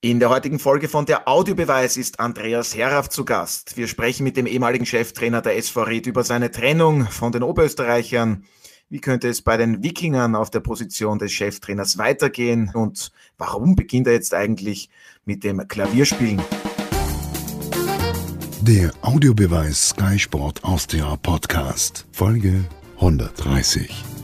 In der heutigen Folge von der Audiobeweis ist Andreas Herraff zu Gast. Wir sprechen mit dem ehemaligen Cheftrainer der SV Ried über seine Trennung von den Oberösterreichern. Wie könnte es bei den Wikingern auf der Position des Cheftrainers weitergehen? Und warum beginnt er jetzt eigentlich mit dem Klavierspielen? Der Audiobeweis Sky Sport Austria Podcast, Folge 130.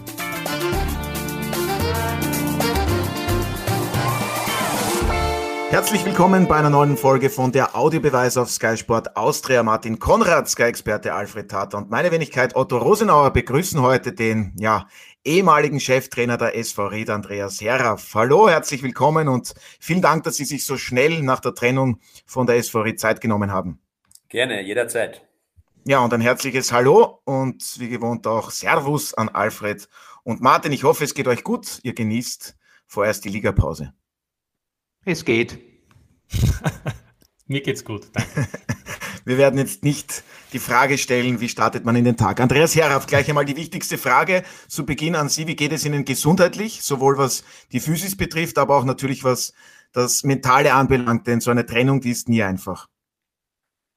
Herzlich willkommen bei einer neuen Folge von der Audiobeweis auf Sky Sport Austria. Martin Konrad, Sky-Experte Alfred Tater und meine Wenigkeit Otto Rosenauer begrüßen heute den ja, ehemaligen Cheftrainer der SV Ried, Andreas Herraff. Hallo, herzlich willkommen und vielen Dank, dass Sie sich so schnell nach der Trennung von der SV Ried Zeit genommen haben. Gerne, jederzeit. Ja, und ein herzliches Hallo und wie gewohnt auch Servus an Alfred und Martin. Ich hoffe, es geht euch gut. Ihr genießt vorerst die Ligapause. Es geht. Mir geht's gut, danke. Wir werden jetzt nicht die Frage stellen, wie startet man in den Tag. Andreas Herraff, gleich einmal die wichtigste Frage zu Beginn an Sie. Wie geht es Ihnen gesundheitlich, sowohl was die Physis betrifft, aber auch natürlich was das Mentale anbelangt? Denn so eine Trennung, die ist nie einfach.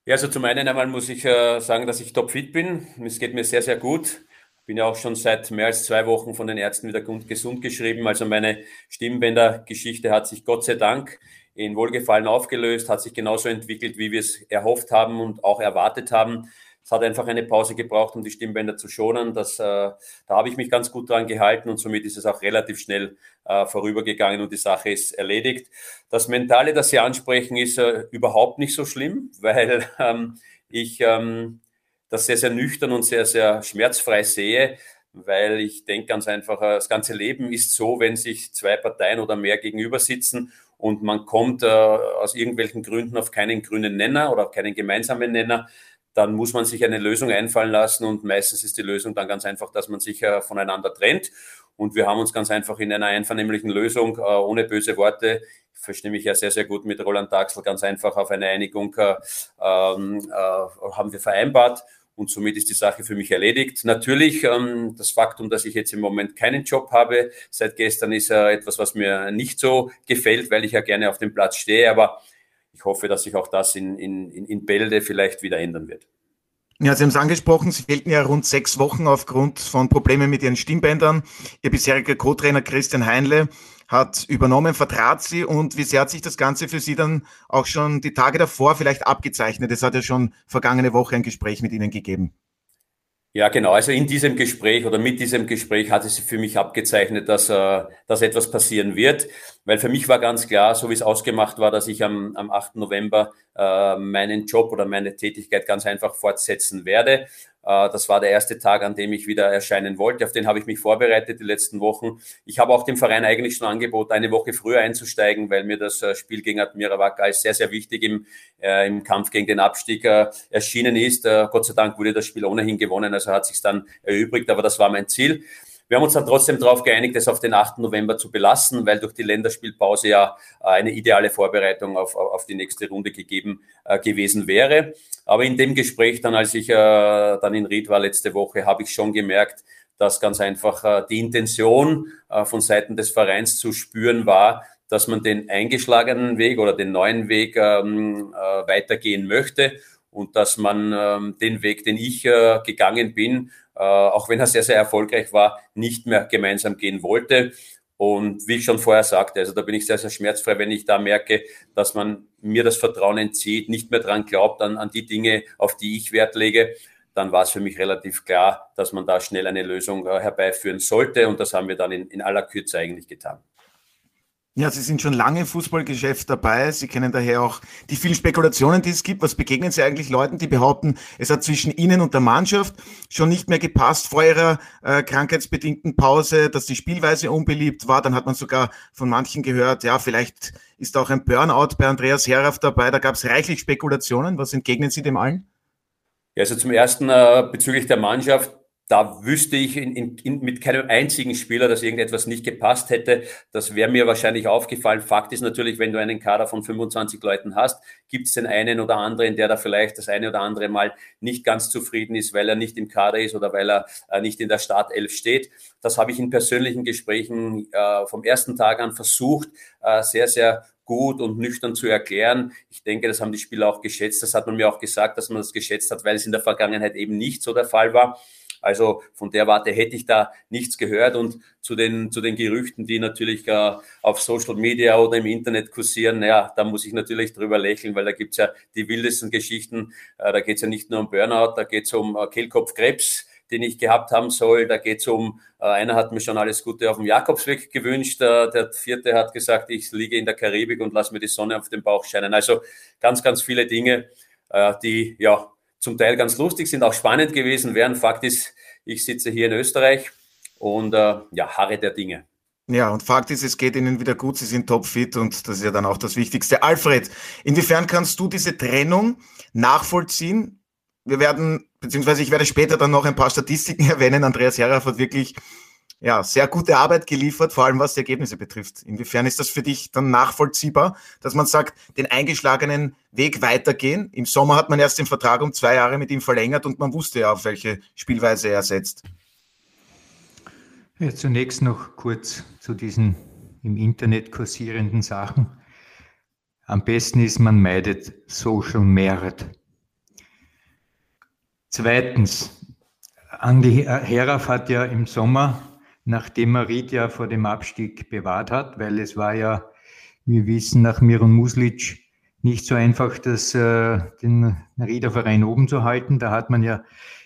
Ja, also zum einen einmal muss ich äh, sagen, dass ich topfit bin. Es geht mir sehr, sehr gut bin ja auch schon seit mehr als zwei Wochen von den Ärzten wieder gesund geschrieben. Also meine Stimmbändergeschichte hat sich Gott sei Dank in Wohlgefallen aufgelöst, hat sich genauso entwickelt, wie wir es erhofft haben und auch erwartet haben. Es hat einfach eine Pause gebraucht, um die Stimmbänder zu schonen. Das, äh, da habe ich mich ganz gut dran gehalten und somit ist es auch relativ schnell äh, vorübergegangen und die Sache ist erledigt. Das Mentale, das Sie ansprechen, ist äh, überhaupt nicht so schlimm, weil ähm, ich ähm, das sehr, sehr nüchtern und sehr, sehr schmerzfrei sehe, weil ich denke ganz einfach, äh, das ganze Leben ist so, wenn sich zwei Parteien oder mehr gegenüber sitzen und man kommt äh, aus irgendwelchen Gründen auf keinen grünen Nenner oder auf keinen gemeinsamen Nenner, dann muss man sich eine Lösung einfallen lassen und meistens ist die Lösung dann ganz einfach, dass man sich äh, voneinander trennt. Und wir haben uns ganz einfach in einer einvernehmlichen Lösung, äh, ohne böse Worte, ich verstehe mich ja sehr, sehr gut mit Roland Daxel, ganz einfach auf eine Einigung äh, ähm, äh, haben wir vereinbart und somit ist die Sache für mich erledigt. Natürlich ähm, das Faktum, dass ich jetzt im Moment keinen Job habe seit gestern, ist äh, etwas, was mir nicht so gefällt, weil ich ja gerne auf dem Platz stehe. Aber ich hoffe, dass sich auch das in, in, in Bälde vielleicht wieder ändern wird. Ja, Sie haben es angesprochen, Sie fehlten ja rund sechs Wochen aufgrund von Problemen mit Ihren Stimmbändern. Ihr bisheriger Co-Trainer Christian Heinle hat übernommen, vertrat Sie und wie sehr hat sich das Ganze für Sie dann auch schon die Tage davor vielleicht abgezeichnet? Es hat ja schon vergangene Woche ein Gespräch mit Ihnen gegeben. Ja, genau. Also in diesem Gespräch oder mit diesem Gespräch hat es für mich abgezeichnet, dass, äh, dass etwas passieren wird. Weil für mich war ganz klar, so wie es ausgemacht war, dass ich am, am 8. November äh, meinen Job oder meine Tätigkeit ganz einfach fortsetzen werde. Äh, das war der erste Tag, an dem ich wieder erscheinen wollte. Auf den habe ich mich vorbereitet die letzten Wochen. Ich habe auch dem Verein eigentlich schon angeboten, eine Woche früher einzusteigen, weil mir das äh, Spiel gegen Admira Wacker als sehr, sehr wichtig im, äh, im Kampf gegen den Abstieg äh, erschienen ist. Äh, Gott sei Dank wurde das Spiel ohnehin gewonnen, also hat sich dann erübrigt, aber das war mein Ziel. Wir haben uns dann trotzdem darauf geeinigt, es auf den 8. November zu belassen, weil durch die Länderspielpause ja äh, eine ideale Vorbereitung auf, auf die nächste Runde gegeben äh, gewesen wäre. Aber in dem Gespräch dann, als ich äh, dann in Ried war letzte Woche, habe ich schon gemerkt, dass ganz einfach äh, die Intention äh, von Seiten des Vereins zu spüren war, dass man den eingeschlagenen Weg oder den neuen Weg ähm, äh, weitergehen möchte und dass man ähm, den Weg, den ich äh, gegangen bin, äh, auch wenn er sehr, sehr erfolgreich war, nicht mehr gemeinsam gehen wollte. Und wie ich schon vorher sagte, also da bin ich sehr, sehr schmerzfrei, wenn ich da merke, dass man mir das Vertrauen entzieht, nicht mehr dran glaubt, an, an die Dinge, auf die ich Wert lege, dann war es für mich relativ klar, dass man da schnell eine Lösung äh, herbeiführen sollte. Und das haben wir dann in, in aller Kürze eigentlich getan. Ja, Sie sind schon lange im Fußballgeschäft dabei. Sie kennen daher auch die vielen Spekulationen, die es gibt. Was begegnen Sie eigentlich Leuten, die behaupten, es hat zwischen Ihnen und der Mannschaft schon nicht mehr gepasst vor Ihrer äh, krankheitsbedingten Pause, dass die Spielweise unbeliebt war? Dann hat man sogar von manchen gehört, ja, vielleicht ist auch ein Burnout bei Andreas Heraff dabei. Da gab es reichlich Spekulationen. Was entgegnen Sie dem allen? Ja, also zum ersten äh, bezüglich der Mannschaft da wüsste ich in, in, in, mit keinem einzigen Spieler, dass irgendetwas nicht gepasst hätte. Das wäre mir wahrscheinlich aufgefallen. Fakt ist natürlich, wenn du einen Kader von 25 Leuten hast, gibt es den einen oder anderen, der da vielleicht das eine oder andere Mal nicht ganz zufrieden ist, weil er nicht im Kader ist oder weil er äh, nicht in der Startelf steht. Das habe ich in persönlichen Gesprächen äh, vom ersten Tag an versucht, äh, sehr, sehr gut und nüchtern zu erklären. Ich denke, das haben die Spieler auch geschätzt. Das hat man mir auch gesagt, dass man das geschätzt hat, weil es in der Vergangenheit eben nicht so der Fall war. Also von der Warte hätte ich da nichts gehört und zu den, zu den Gerüchten, die natürlich äh, auf Social Media oder im Internet kursieren, ja, da muss ich natürlich drüber lächeln, weil da gibt's ja die wildesten Geschichten. Äh, da geht's ja nicht nur um Burnout, da geht's um äh, Kehlkopfkrebs, den ich gehabt haben soll. Da geht's um, äh, einer hat mir schon alles Gute auf dem Jakobsweg gewünscht, äh, der vierte hat gesagt, ich liege in der Karibik und lass mir die Sonne auf den Bauch scheinen. Also ganz, ganz viele Dinge, äh, die ja zum Teil ganz lustig sind, auch spannend gewesen wären. Fakt ist, ich sitze hier in Österreich und äh, ja, harre der Dinge. Ja, und Fakt ist, es geht Ihnen wieder gut, Sie sind topfit und das ist ja dann auch das Wichtigste. Alfred, inwiefern kannst du diese Trennung nachvollziehen? Wir werden, beziehungsweise ich werde später dann noch ein paar Statistiken erwähnen. Andreas Herraff hat wirklich ja, sehr gute Arbeit geliefert, vor allem was die Ergebnisse betrifft. Inwiefern ist das für dich dann nachvollziehbar, dass man sagt, den eingeschlagenen Weg weitergehen? Im Sommer hat man erst den Vertrag um zwei Jahre mit ihm verlängert und man wusste ja, auf welche Spielweise er setzt. Ja, zunächst noch kurz zu diesen im Internet kursierenden Sachen. Am besten ist, man meidet Social Merit. Zweitens, Andi Heraf hat ja im Sommer nachdem er Ried ja vor dem Abstieg bewahrt hat, weil es war ja, wir wissen, nach Miron Muslic nicht so einfach, das, äh, den Rieder Verein oben zu halten. Da hat man ja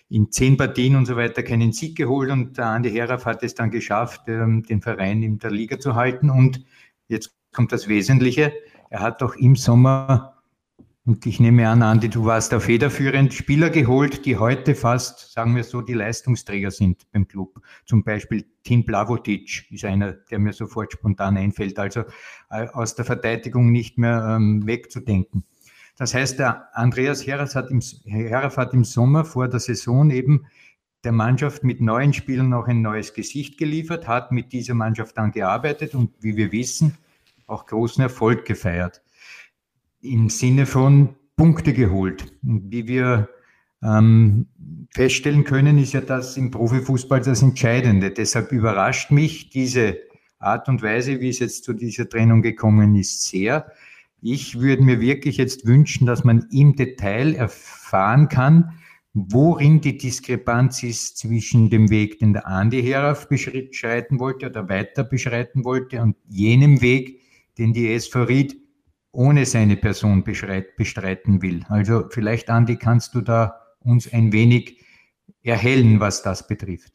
in zehn Partien und so weiter keinen Sieg geholt und der Andi Heraf hat es dann geschafft, ähm, den Verein in der Liga zu halten. Und jetzt kommt das Wesentliche. Er hat doch im Sommer und ich nehme an, Andi, du warst da federführend Spieler geholt, die heute fast, sagen wir so, die Leistungsträger sind beim Club. Zum Beispiel Tim Blavotic ist einer, der mir sofort spontan einfällt, also äh, aus der Verteidigung nicht mehr ähm, wegzudenken. Das heißt, der Andreas Herras hat im, Heraf hat im Sommer vor der Saison eben der Mannschaft mit neuen Spielern noch ein neues Gesicht geliefert, hat mit dieser Mannschaft dann gearbeitet und wie wir wissen, auch großen Erfolg gefeiert im Sinne von Punkte geholt. Wie wir ähm, feststellen können, ist ja das im Profifußball das Entscheidende. Deshalb überrascht mich diese Art und Weise, wie es jetzt zu dieser Trennung gekommen ist, sehr. Ich würde mir wirklich jetzt wünschen, dass man im Detail erfahren kann, worin die Diskrepanz ist zwischen dem Weg, den der Andi Herauf beschreiten wollte oder weiter beschreiten wollte und jenem Weg, den die SV Ried ohne seine Person bestreiten will. Also vielleicht, Andi, kannst du da uns ein wenig erhellen, was das betrifft.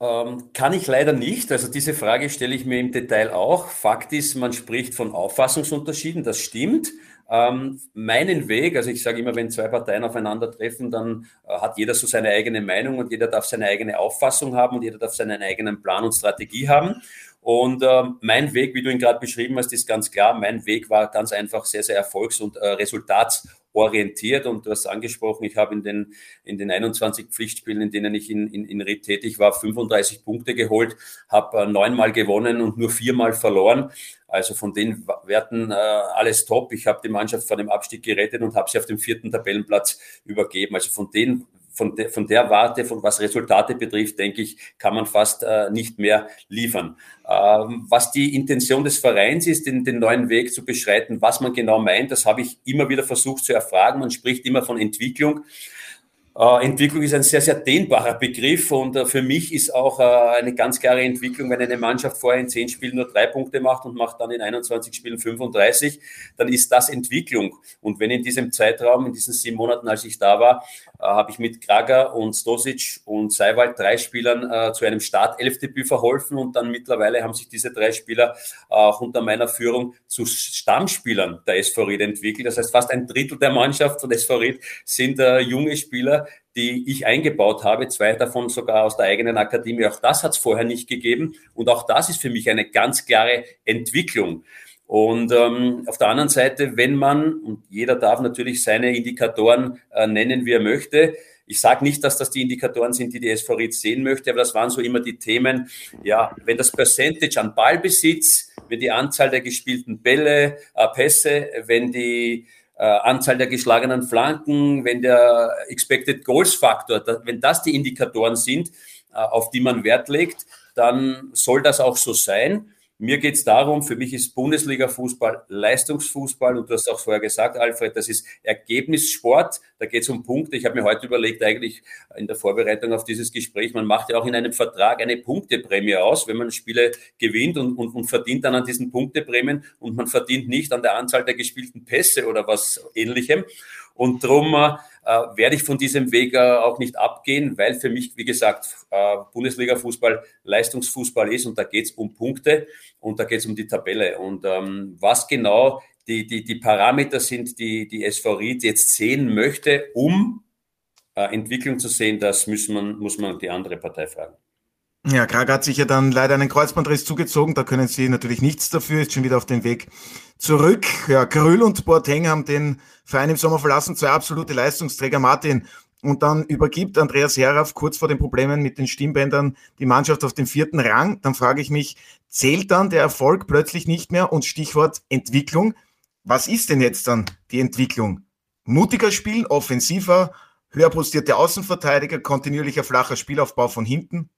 Ähm, kann ich leider nicht. Also diese Frage stelle ich mir im Detail auch. Fakt ist, man spricht von Auffassungsunterschieden, das stimmt. Ähm, meinen Weg, also ich sage immer, wenn zwei Parteien aufeinandertreffen, dann äh, hat jeder so seine eigene Meinung und jeder darf seine eigene Auffassung haben und jeder darf seinen eigenen Plan und Strategie haben. Und äh, mein Weg, wie du ihn gerade beschrieben hast, ist ganz klar. Mein Weg war ganz einfach sehr, sehr erfolgs- und äh, resultatsorientiert. Und du hast angesprochen, ich habe in den, in den 21 Pflichtspielen, in denen ich in, in, in Ried tätig war, 35 Punkte geholt, habe äh, neunmal gewonnen und nur viermal verloren. Also von den Werten äh, alles top. Ich habe die Mannschaft vor dem Abstieg gerettet und habe sie auf dem vierten Tabellenplatz übergeben. Also von den von, de, von der Warte, von was Resultate betrifft, denke ich, kann man fast äh, nicht mehr liefern. Ähm, was die Intention des Vereins ist, den, den neuen Weg zu beschreiten, was man genau meint, das habe ich immer wieder versucht zu erfragen. Man spricht immer von Entwicklung. Äh, Entwicklung ist ein sehr, sehr dehnbarer Begriff und äh, für mich ist auch äh, eine ganz klare Entwicklung, wenn eine Mannschaft vorher in zehn Spielen nur drei Punkte macht und macht dann in 21 Spielen 35, dann ist das Entwicklung. Und wenn in diesem Zeitraum, in diesen sieben Monaten, als ich da war, habe ich mit Krager und Stosic und Seiwald drei Spielern zu einem Startelfdebüt verholfen und dann mittlerweile haben sich diese drei Spieler auch unter meiner Führung zu Stammspielern der SV Ried entwickelt. Das heißt, fast ein Drittel der Mannschaft von SV Ried sind junge Spieler, die ich eingebaut habe, zwei davon sogar aus der eigenen Akademie. Auch das hat es vorher nicht gegeben. Und auch das ist für mich eine ganz klare Entwicklung. Und ähm, auf der anderen Seite, wenn man, und jeder darf natürlich seine Indikatoren äh, nennen, wie er möchte, ich sage nicht, dass das die Indikatoren sind, die die SV Ried sehen möchte, aber das waren so immer die Themen, ja, wenn das Percentage an Ballbesitz, wenn die Anzahl der gespielten Bälle, äh, Pässe, wenn die äh, Anzahl der geschlagenen Flanken, wenn der Expected Goals Faktor, da, wenn das die Indikatoren sind, äh, auf die man Wert legt, dann soll das auch so sein. Mir geht es darum, für mich ist Bundesliga-Fußball Leistungsfußball und du hast auch vorher gesagt, Alfred, das ist Ergebnissport, da geht es um Punkte. Ich habe mir heute überlegt, eigentlich in der Vorbereitung auf dieses Gespräch, man macht ja auch in einem Vertrag eine Punkteprämie aus, wenn man Spiele gewinnt und, und, und verdient dann an diesen Punkteprämien und man verdient nicht an der Anzahl der gespielten Pässe oder was ähnlichem. Und darum äh, werde ich von diesem Weg äh, auch nicht abgehen, weil für mich, wie gesagt, äh, Bundesliga-Fußball Leistungsfußball ist und da geht es um Punkte und da geht es um die Tabelle. Und ähm, was genau die, die, die Parameter sind, die die SV Ried jetzt sehen möchte, um äh, Entwicklung zu sehen, das muss man, muss man die andere Partei fragen. Ja, Krag hat sich ja dann leider einen Kreuzbandriss zugezogen. Da können Sie natürlich nichts dafür. Ist schon wieder auf den Weg zurück. Ja, Krüll und Boateng haben den Verein im Sommer verlassen. Zwei absolute Leistungsträger. Martin. Und dann übergibt Andreas Herauf kurz vor den Problemen mit den Stimmbändern die Mannschaft auf den vierten Rang. Dann frage ich mich, zählt dann der Erfolg plötzlich nicht mehr? Und Stichwort Entwicklung. Was ist denn jetzt dann die Entwicklung? Mutiger spielen, offensiver, höher postierte Außenverteidiger, kontinuierlicher flacher Spielaufbau von hinten?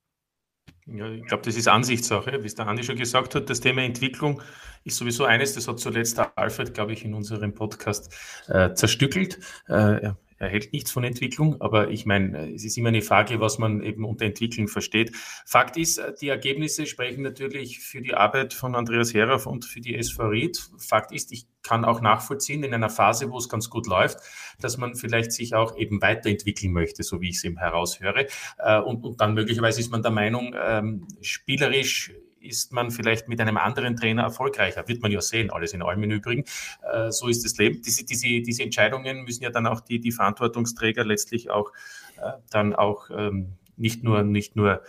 Ja, ich glaube, das ist Ansichtssache. Wie es der Andi schon gesagt hat, das Thema Entwicklung ist sowieso eines, das hat zuletzt Alfred, glaube ich, in unserem Podcast äh, zerstückelt. Äh, er hält nichts von Entwicklung, aber ich meine, es ist immer eine Frage, was man eben unter Entwicklung versteht. Fakt ist, die Ergebnisse sprechen natürlich für die Arbeit von Andreas Herauf und für die SV Ried. Fakt ist, ich kann auch nachvollziehen in einer Phase, wo es ganz gut läuft, dass man vielleicht sich auch eben weiterentwickeln möchte, so wie ich es eben heraushöre. Äh, und, und dann möglicherweise ist man der Meinung, ähm, spielerisch ist man vielleicht mit einem anderen Trainer erfolgreicher. Wird man ja sehen, alles in allem im Übrigen. Äh, so ist das Leben. Diese, diese, diese Entscheidungen müssen ja dann auch die, die Verantwortungsträger letztlich auch äh, dann auch ähm, nicht nur, nicht nur,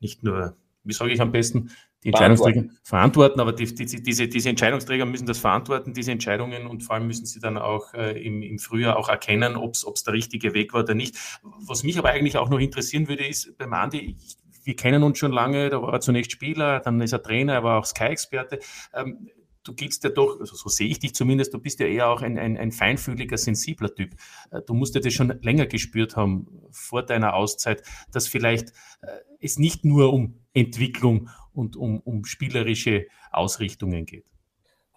nicht nur, wie sage ich am besten, die Entscheidungsträger verantworten, aber die, die, diese, diese Entscheidungsträger müssen das verantworten, diese Entscheidungen und vor allem müssen sie dann auch äh, im, im Frühjahr auch erkennen, ob es der richtige Weg war oder nicht. Was mich aber eigentlich auch noch interessieren würde, ist beim Andi, ich wir kennen uns schon lange, da war er zunächst Spieler, dann ist er Trainer, er war auch Sky-Experte. Ähm, du gibst ja doch, also so sehe ich dich zumindest, du bist ja eher auch ein, ein, ein feinfühliger, sensibler Typ. Äh, du musst ja das schon länger gespürt haben, vor deiner Auszeit, dass vielleicht äh, es nicht nur um Entwicklung und um, um spielerische Ausrichtungen geht.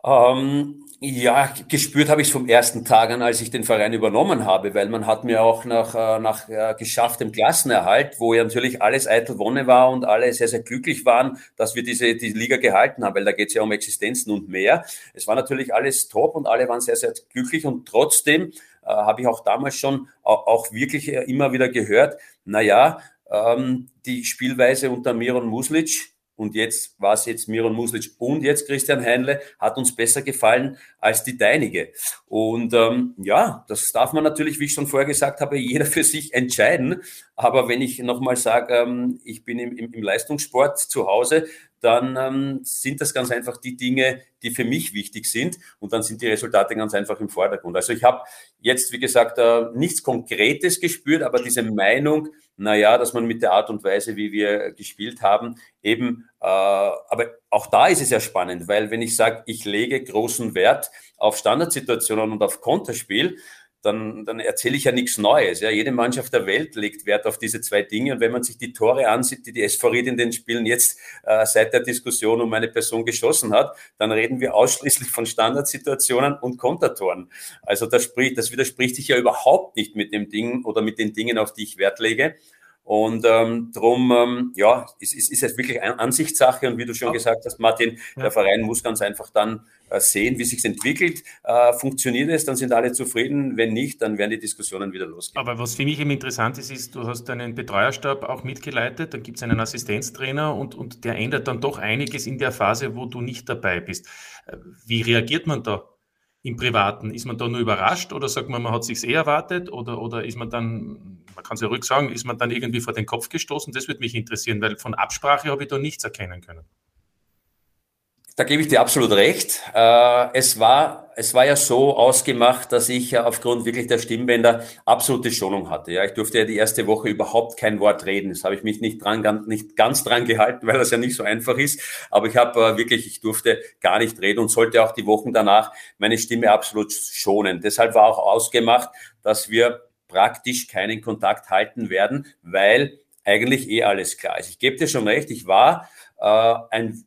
Ähm, ja, gespürt habe ich es vom ersten Tag an, als ich den Verein übernommen habe, weil man hat mir auch nach, äh, nach äh, geschafftem Klassenerhalt, wo ja natürlich alles eitel Wonne war und alle sehr, sehr glücklich waren, dass wir diese die Liga gehalten haben, weil da geht es ja um Existenzen und mehr. Es war natürlich alles top und alle waren sehr, sehr glücklich und trotzdem äh, habe ich auch damals schon auch, auch wirklich äh, immer wieder gehört, na ja, ähm, die Spielweise unter Miron Muslic, und jetzt war es jetzt Miron Muslic und jetzt Christian Heinle, hat uns besser gefallen als die deinige. Und ähm, ja, das darf man natürlich, wie ich schon vorher gesagt habe, jeder für sich entscheiden. Aber wenn ich nochmal sage, ähm, ich bin im, im, im Leistungssport zu Hause, dann ähm, sind das ganz einfach die Dinge, die für mich wichtig sind und dann sind die Resultate ganz einfach im Vordergrund. Also ich habe jetzt, wie gesagt, äh, nichts Konkretes gespürt, aber diese Meinung, naja, dass man mit der Art und Weise, wie wir gespielt haben, eben, äh, aber auch da ist es ja spannend, weil wenn ich sage, ich lege großen Wert auf Standardsituationen und auf Konterspiel, dann, dann erzähle ich ja nichts Neues. Ja. Jede Mannschaft der Welt legt Wert auf diese zwei Dinge. Und wenn man sich die Tore ansieht, die die SV Ried in den Spielen jetzt äh, seit der Diskussion um eine Person geschossen hat, dann reden wir ausschließlich von Standardsituationen und Kontertoren. Also das, spricht, das widerspricht sich ja überhaupt nicht mit dem Ding oder mit den Dingen, auf die ich Wert lege. Und ähm, drum, ähm, ja, es ist, ist es wirklich eine Ansichtssache. Und wie du schon gesagt hast, Martin, ja. der Verein muss ganz einfach dann äh, sehen, wie sich entwickelt. Äh, funktioniert es, dann sind alle zufrieden. Wenn nicht, dann werden die Diskussionen wieder losgehen. Aber was für mich eben interessant ist, ist, du hast einen Betreuerstab auch mitgeleitet, dann gibt es einen Assistenztrainer und, und der ändert dann doch einiges in der Phase, wo du nicht dabei bist. Äh, wie reagiert man da? Im Privaten? Ist man da nur überrascht oder sagt man, man hat sich eh erwartet oder, oder ist man dann, man kann es ja ruhig sagen, ist man dann irgendwie vor den Kopf gestoßen? Das würde mich interessieren, weil von Absprache habe ich da nichts erkennen können. Da gebe ich dir absolut recht. Äh, es war, es war ja so ausgemacht, dass ich aufgrund wirklich der Stimmbänder absolute Schonung hatte. Ja, ich durfte ja die erste Woche überhaupt kein Wort reden. Das habe ich mich nicht dran, nicht ganz dran gehalten, weil das ja nicht so einfach ist. Aber ich habe äh, wirklich, ich durfte gar nicht reden und sollte auch die Wochen danach meine Stimme absolut schonen. Deshalb war auch ausgemacht, dass wir praktisch keinen Kontakt halten werden, weil eigentlich eh alles klar ist. Ich gebe dir schon recht, ich war äh, ein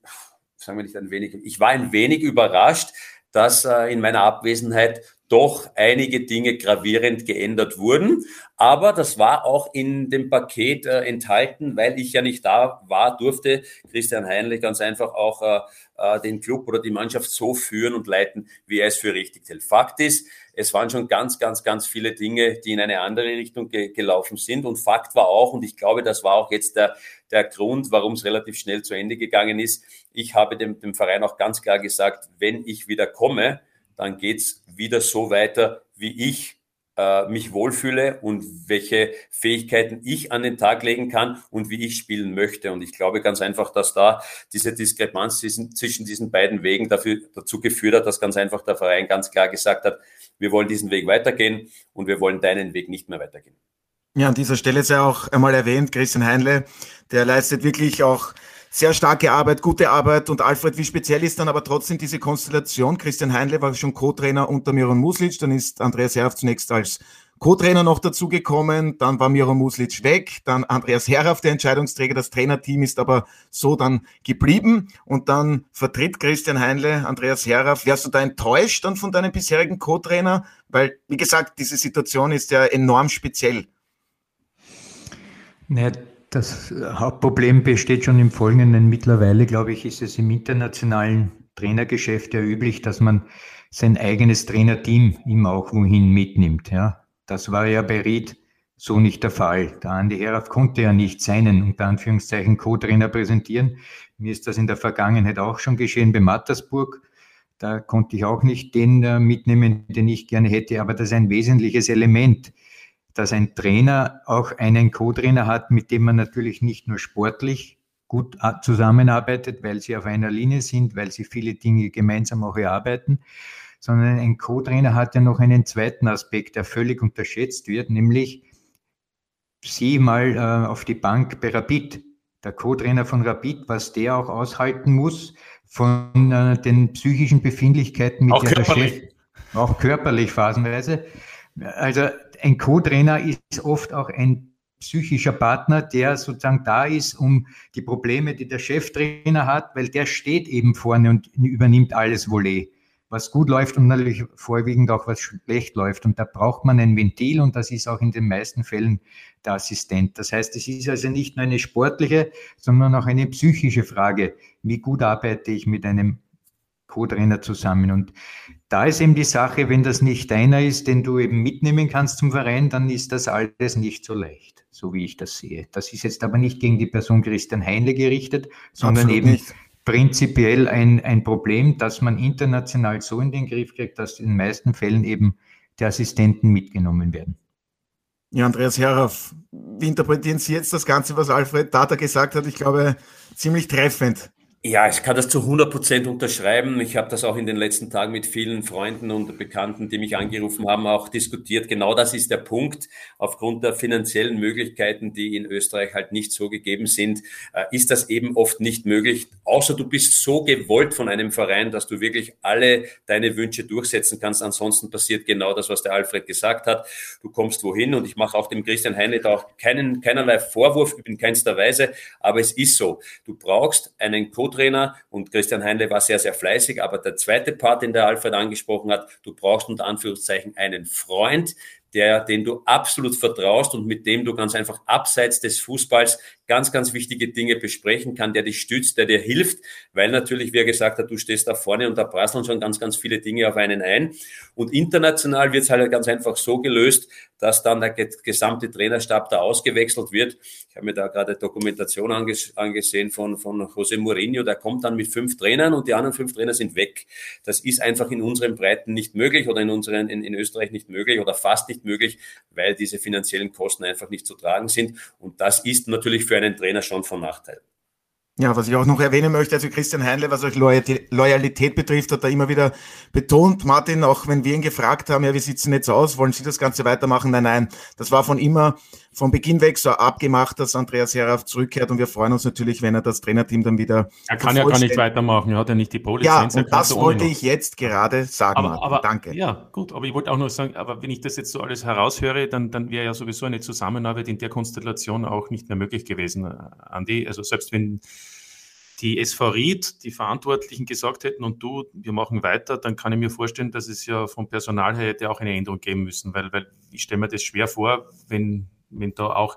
sagen wir nicht ein wenig, ich war ein wenig überrascht, dass äh, in meiner Abwesenheit doch einige Dinge gravierend geändert wurden. Aber das war auch in dem Paket äh, enthalten, weil ich ja nicht da war, durfte Christian Heinrich ganz einfach auch äh, äh, den Club oder die Mannschaft so führen und leiten, wie er es für richtig hält. Fakt ist, es waren schon ganz, ganz, ganz viele Dinge, die in eine andere Richtung ge gelaufen sind. Und Fakt war auch, und ich glaube, das war auch jetzt der, der Grund, warum es relativ schnell zu Ende gegangen ist. Ich habe dem, dem Verein auch ganz klar gesagt, wenn ich wieder komme, dann geht's wieder so weiter, wie ich äh, mich wohlfühle und welche Fähigkeiten ich an den Tag legen kann und wie ich spielen möchte. Und ich glaube ganz einfach, dass da diese Diskrepanz zwischen, zwischen diesen beiden Wegen dafür, dazu geführt hat, dass ganz einfach der Verein ganz klar gesagt hat, wir wollen diesen Weg weitergehen und wir wollen deinen Weg nicht mehr weitergehen. Ja, an dieser Stelle sei auch einmal erwähnt, Christian Heinle, der leistet wirklich auch sehr starke Arbeit, gute Arbeit. Und Alfred, wie speziell ist dann aber trotzdem diese Konstellation? Christian Heinle war schon Co-Trainer unter Miron Muslic, dann ist Andreas Herf zunächst als Co-Trainer noch dazugekommen, dann war Miro Muslic weg, dann Andreas Herauf, der Entscheidungsträger, das Trainerteam ist aber so dann geblieben und dann vertritt Christian Heinle Andreas Herauf. Wärst du da enttäuscht dann von deinem bisherigen Co-Trainer? Weil, wie gesagt, diese Situation ist ja enorm speziell. Naja, das Hauptproblem besteht schon im Folgenden. Mittlerweile, glaube ich, ist es im internationalen Trainergeschäft ja üblich, dass man sein eigenes Trainerteam immer auch wohin mitnimmt. Ja, das war ja bei Ried so nicht der Fall. Der Andi Herauf konnte ja nicht seinen, unter Anführungszeichen, Co-Trainer präsentieren. Mir ist das in der Vergangenheit auch schon geschehen bei Mattersburg. Da konnte ich auch nicht den äh, mitnehmen, den ich gerne hätte, aber das ist ein wesentliches Element dass ein Trainer auch einen Co-Trainer hat, mit dem man natürlich nicht nur sportlich gut zusammenarbeitet, weil sie auf einer Linie sind, weil sie viele Dinge gemeinsam auch erarbeiten, sondern ein Co-Trainer hat ja noch einen zweiten Aspekt, der völlig unterschätzt wird, nämlich sieh mal äh, auf die Bank bei Rapid. Der Co-Trainer von Rapid, was der auch aushalten muss von äh, den psychischen Befindlichkeiten mit auch der. Chef, auch körperlich phasenweise. Also ein Co-Trainer ist oft auch ein psychischer Partner, der sozusagen da ist, um die Probleme, die der Cheftrainer hat, weil der steht eben vorne und übernimmt alles Volley, was gut läuft und natürlich vorwiegend auch was schlecht läuft. Und da braucht man ein Ventil und das ist auch in den meisten Fällen der Assistent. Das heißt, es ist also nicht nur eine sportliche, sondern auch eine psychische Frage. Wie gut arbeite ich mit einem Co-Trainer zusammen. Und da ist eben die Sache, wenn das nicht deiner ist, den du eben mitnehmen kannst zum Verein, dann ist das alles nicht so leicht, so wie ich das sehe. Das ist jetzt aber nicht gegen die Person Christian Heinle gerichtet, sondern Absolut eben nicht. prinzipiell ein, ein Problem, das man international so in den Griff kriegt, dass in den meisten Fällen eben die Assistenten mitgenommen werden. Ja, Andreas Herauf, wie interpretieren Sie jetzt das Ganze, was Alfred Tata gesagt hat? Ich glaube, ziemlich treffend. Ja, ich kann das zu 100 Prozent unterschreiben. Ich habe das auch in den letzten Tagen mit vielen Freunden und Bekannten, die mich angerufen haben, auch diskutiert. Genau das ist der Punkt. Aufgrund der finanziellen Möglichkeiten, die in Österreich halt nicht so gegeben sind, äh, ist das eben oft nicht möglich. Außer du bist so gewollt von einem Verein, dass du wirklich alle deine Wünsche durchsetzen kannst. Ansonsten passiert genau das, was der Alfred gesagt hat. Du kommst wohin und ich mache auch dem Christian Heine da auch keinen, keinerlei Vorwurf in keinster Weise. Aber es ist so. Du brauchst einen Code Co-Trainer und Christian Heinle war sehr, sehr fleißig. Aber der zweite Part, den der Alfred angesprochen hat, du brauchst unter Anführungszeichen einen Freund, der, den du absolut vertraust und mit dem du ganz einfach abseits des Fußballs ganz, ganz wichtige Dinge besprechen kann, der dich stützt, der dir hilft, weil natürlich, wie er gesagt hat, du stehst da vorne und da prasseln schon ganz, ganz viele Dinge auf einen ein. Und international wird es halt ganz einfach so gelöst, dass dann der gesamte Trainerstab da ausgewechselt wird. Ich habe mir da gerade Dokumentation anges angesehen von, von José Mourinho, der kommt dann mit fünf Trainern und die anderen fünf Trainer sind weg. Das ist einfach in unseren Breiten nicht möglich oder in unseren, in, in Österreich nicht möglich oder fast nicht möglich, weil diese finanziellen Kosten einfach nicht zu tragen sind. Und das ist natürlich für einen Trainer schon von Nachteil. Ja, was ich auch noch erwähnen möchte, also Christian Heinle, was euch Loyalität betrifft, hat er immer wieder betont. Martin, auch wenn wir ihn gefragt haben, ja, wie sieht's denn jetzt aus? Wollen Sie das Ganze weitermachen? Nein, nein. Das war von immer, von Beginn weg so abgemacht, dass Andreas Herauf zurückkehrt und wir freuen uns natürlich, wenn er das Trainerteam dann wieder. Er kann ja gar nicht weitermachen, er hat ja nicht die Pro-Lizenz. Ja, und das wollte ich jetzt gerade sagen. Aber, aber, Danke. Ja, gut, aber ich wollte auch nur sagen, aber wenn ich das jetzt so alles heraushöre, dann, dann wäre ja sowieso eine Zusammenarbeit in der Konstellation auch nicht mehr möglich gewesen, Andi. Also selbst wenn die SV Ried, die Verantwortlichen gesagt hätten und du, wir machen weiter, dann kann ich mir vorstellen, dass es ja vom Personal her hätte auch eine Änderung geben müssen, weil, weil ich stelle mir das schwer vor, wenn, wenn da auch,